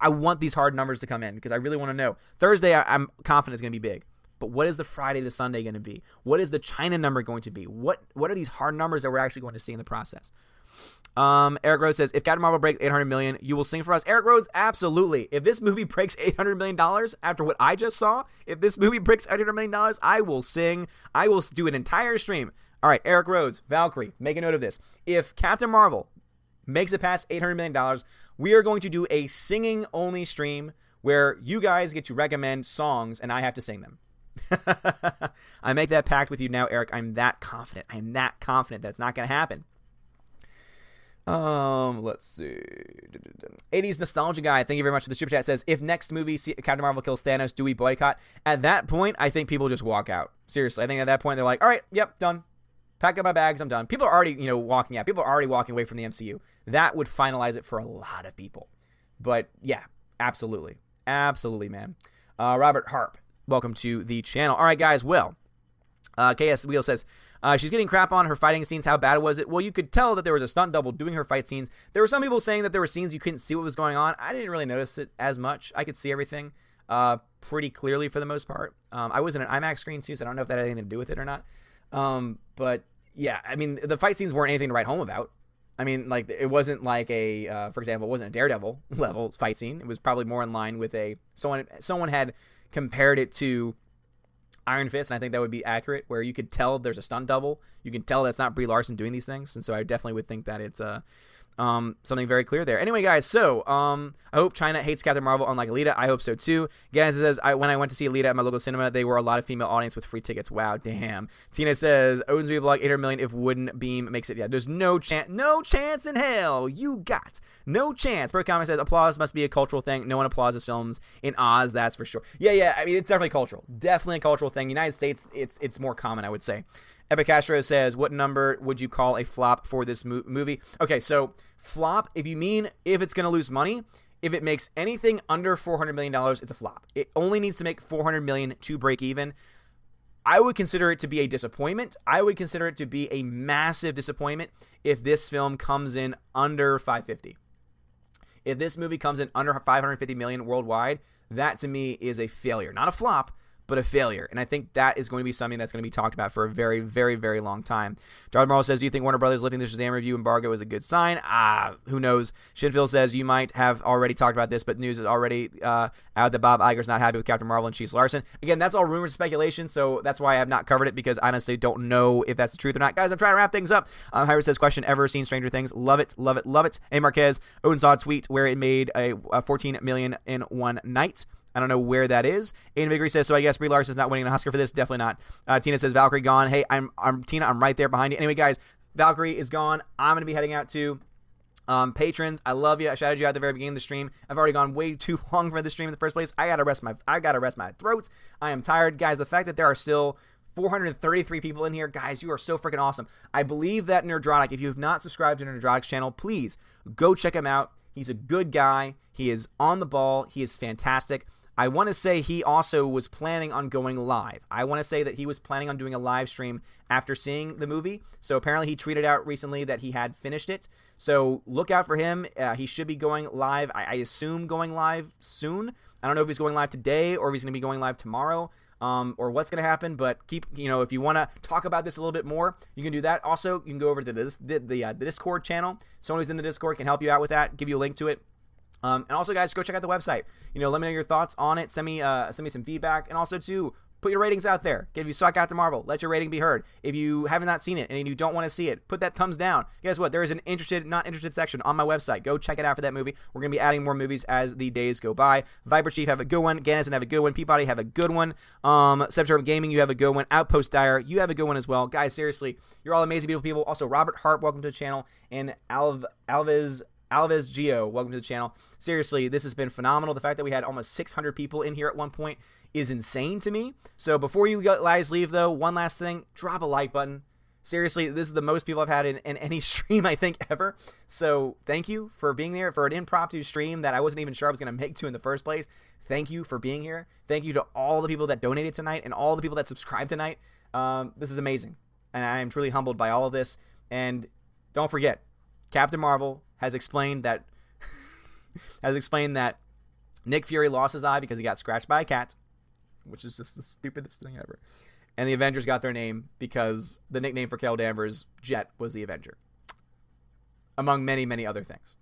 I want these hard numbers to come in because I really want to know. Thursday, I'm confident is going to be big. But what is the Friday to Sunday going to be? What is the China number going to be? What what are these hard numbers that we're actually going to see in the process? Um, Eric Rose says, if Captain Marvel breaks 800 million, you will sing for us. Eric Rose, absolutely. If this movie breaks 800 million dollars after what I just saw, if this movie breaks 800 million dollars, I will sing. I will do an entire stream. All right, Eric Rose, Valkyrie, make a note of this. If Captain Marvel makes it past 800 million dollars, we are going to do a singing only stream where you guys get to recommend songs and I have to sing them. I make that pact with you now, Eric. I'm that confident. I'm that confident that it's not going to happen. Um, let's see. 80s nostalgia guy. Thank you very much for the super chat. Says if next movie Captain Marvel kills Thanos, do we boycott? At that point, I think people just walk out. Seriously, I think at that point they're like, all right, yep, done. Pack up my bags, I'm done. People are already, you know, walking out. People are already walking away from the MCU. That would finalize it for a lot of people. But yeah, absolutely, absolutely, man. Uh, Robert Harp, welcome to the channel. All right, guys. Well, uh, KS Wheel says uh, she's getting crap on her fighting scenes. How bad was it? Well, you could tell that there was a stunt double doing her fight scenes. There were some people saying that there were scenes you couldn't see what was going on. I didn't really notice it as much. I could see everything uh, pretty clearly for the most part. Um, I was in an IMAX screen too, so I don't know if that had anything to do with it or not. Um, but yeah, I mean, the fight scenes weren't anything to write home about. I mean, like it wasn't like a, uh, for example, it wasn't a Daredevil level fight scene. It was probably more in line with a someone. Someone had compared it to Iron Fist, and I think that would be accurate, where you could tell there's a stunt double. You can tell that's not Brie Larson doing these things, and so I definitely would think that it's uh, um, something very clear there. Anyway, guys, so um, I hope China hates Captain Marvel, unlike Alita. I hope so too. Again, says I, when I went to see Alita at my local cinema, they were a lot of female audience with free tickets. Wow, damn. Tina says Movie Blog 800 million if Wooden Beam makes it. Yeah, there's no chance, no chance in hell. You got no chance. Perth Comics says applause must be a cultural thing. No one applauds his films in Oz, that's for sure. Yeah, yeah. I mean, it's definitely cultural. Definitely a cultural thing. United States, it's it's more common, I would say. Epic Castro says, "What number would you call a flop for this mo- movie?" Okay, so flop. If you mean if it's going to lose money, if it makes anything under four hundred million dollars, it's a flop. It only needs to make four hundred million to break even. I would consider it to be a disappointment. I would consider it to be a massive disappointment if this film comes in under 550. If this movie comes in under 550 million worldwide, that to me is a failure. Not a flop, but a failure. And I think that is going to be something that's going to be talked about for a very, very, very long time. John Morrow says, Do you think Warner Brothers lifting the Shazam review embargo is a good sign? Ah, who knows? Shinfield says, You might have already talked about this, but news is already uh, out that Bob Iger's not happy with Captain Marvel and She's Larson. Again, that's all rumors and speculation, so that's why I have not covered it because I honestly don't know if that's the truth or not. Guys, I'm trying to wrap things up. Um, Hyrus says, Question Ever seen Stranger Things? Love it, love it, love it. A Marquez, Odin saw a tweet where it made a, a 14 million in one night. I don't know where that is. Aiden Vickery says, so I guess Brie Larson's not winning an Oscar for this. Definitely not. Uh, Tina says, Valkyrie gone. Hey, I'm, I'm Tina. I'm right there behind you. Anyway, guys, Valkyrie is gone. I'm going to be heading out to um, patrons, I love you. I shouted you out at the very beginning of the stream. I've already gone way too long for the stream in the first place. I gotta rest my I gotta rest my throat. I am tired, guys. The fact that there are still 433 people in here, guys, you are so freaking awesome. I believe that Nerdrotic. If you have not subscribed to Nerdrotic's channel, please go check him out. He's a good guy. He is on the ball. He is fantastic. I want to say he also was planning on going live. I want to say that he was planning on doing a live stream after seeing the movie. So apparently he tweeted out recently that he had finished it. So look out for him. Uh, he should be going live. I, I, assume going live soon. I don't know if he's going live today or if he's going to be going live tomorrow. Um, or what's going to happen, but keep you know if you want to talk about this a little bit more, you can do that. Also, you can go over to the the, the, uh, the Discord channel. Someone who's in the Discord can help you out with that. Give you a link to it. Um, and also, guys, go check out the website. You know, let me know your thoughts on it. Send me uh, send me some feedback, and also too, put your ratings out there. If you out to Marvel, let your rating be heard. If you have not seen it and you don't want to see it, put that thumbs down. Guess what? There is an interested, not interested section on my website. Go check it out for that movie. We're gonna be adding more movies as the days go by. Viper Chief have a good one. Gannison have a good one. Peabody have a good one. Um, September Gaming, you have a good one. Outpost Dire, you have a good one as well. Guys, seriously, you're all amazing, beautiful people. Also, Robert Hart, welcome to the channel, and Alv Alves Alves Geo, welcome to the channel. Seriously, this has been phenomenal. The fact that we had almost 600 people in here at one point is insane to me. So before you guys leave, though, one last thing drop a like button. Seriously, this is the most people I've had in, in any stream, I think, ever. So thank you for being there for an impromptu stream that I wasn't even sure I was going to make to in the first place. Thank you for being here. Thank you to all the people that donated tonight and all the people that subscribed tonight. Um, this is amazing. And I am truly humbled by all of this. And don't forget, Captain Marvel has explained that has explained that Nick Fury lost his eye because he got scratched by a cat, which is just the stupidest thing ever. And the Avengers got their name because the nickname for Carol Danvers, Jet, was the Avenger, among many, many other things.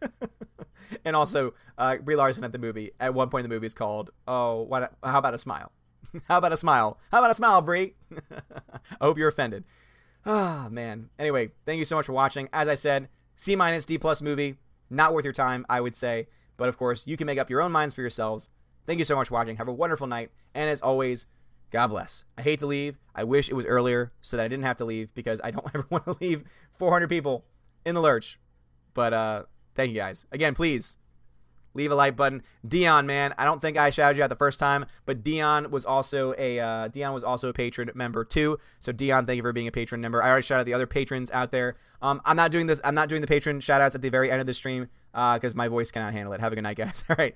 and also, uh, Brie Larson at the movie, at one point in the movie, is called, Oh, what, how about a smile? how about a smile? How about a smile, Brie? I hope you're offended. Ah, oh, man. Anyway, thank you so much for watching. As I said, C minus D plus movie. Not worth your time, I would say. But of course, you can make up your own minds for yourselves. Thank you so much for watching. Have a wonderful night. And as always, God bless. I hate to leave. I wish it was earlier so that I didn't have to leave because I don't ever want to leave 400 people in the lurch. But uh, thank you guys. Again, please leave a like button. Dion, man, I don't think I shouted you out the first time, but Dion was also a uh, Dion was also a patron member too. So Dion, thank you for being a patron member. I already shouted the other patrons out there. Um, I'm not doing this. I'm not doing the patron shout outs at the very end of the stream. because uh, my voice cannot handle it. Have a good night, guys. All right.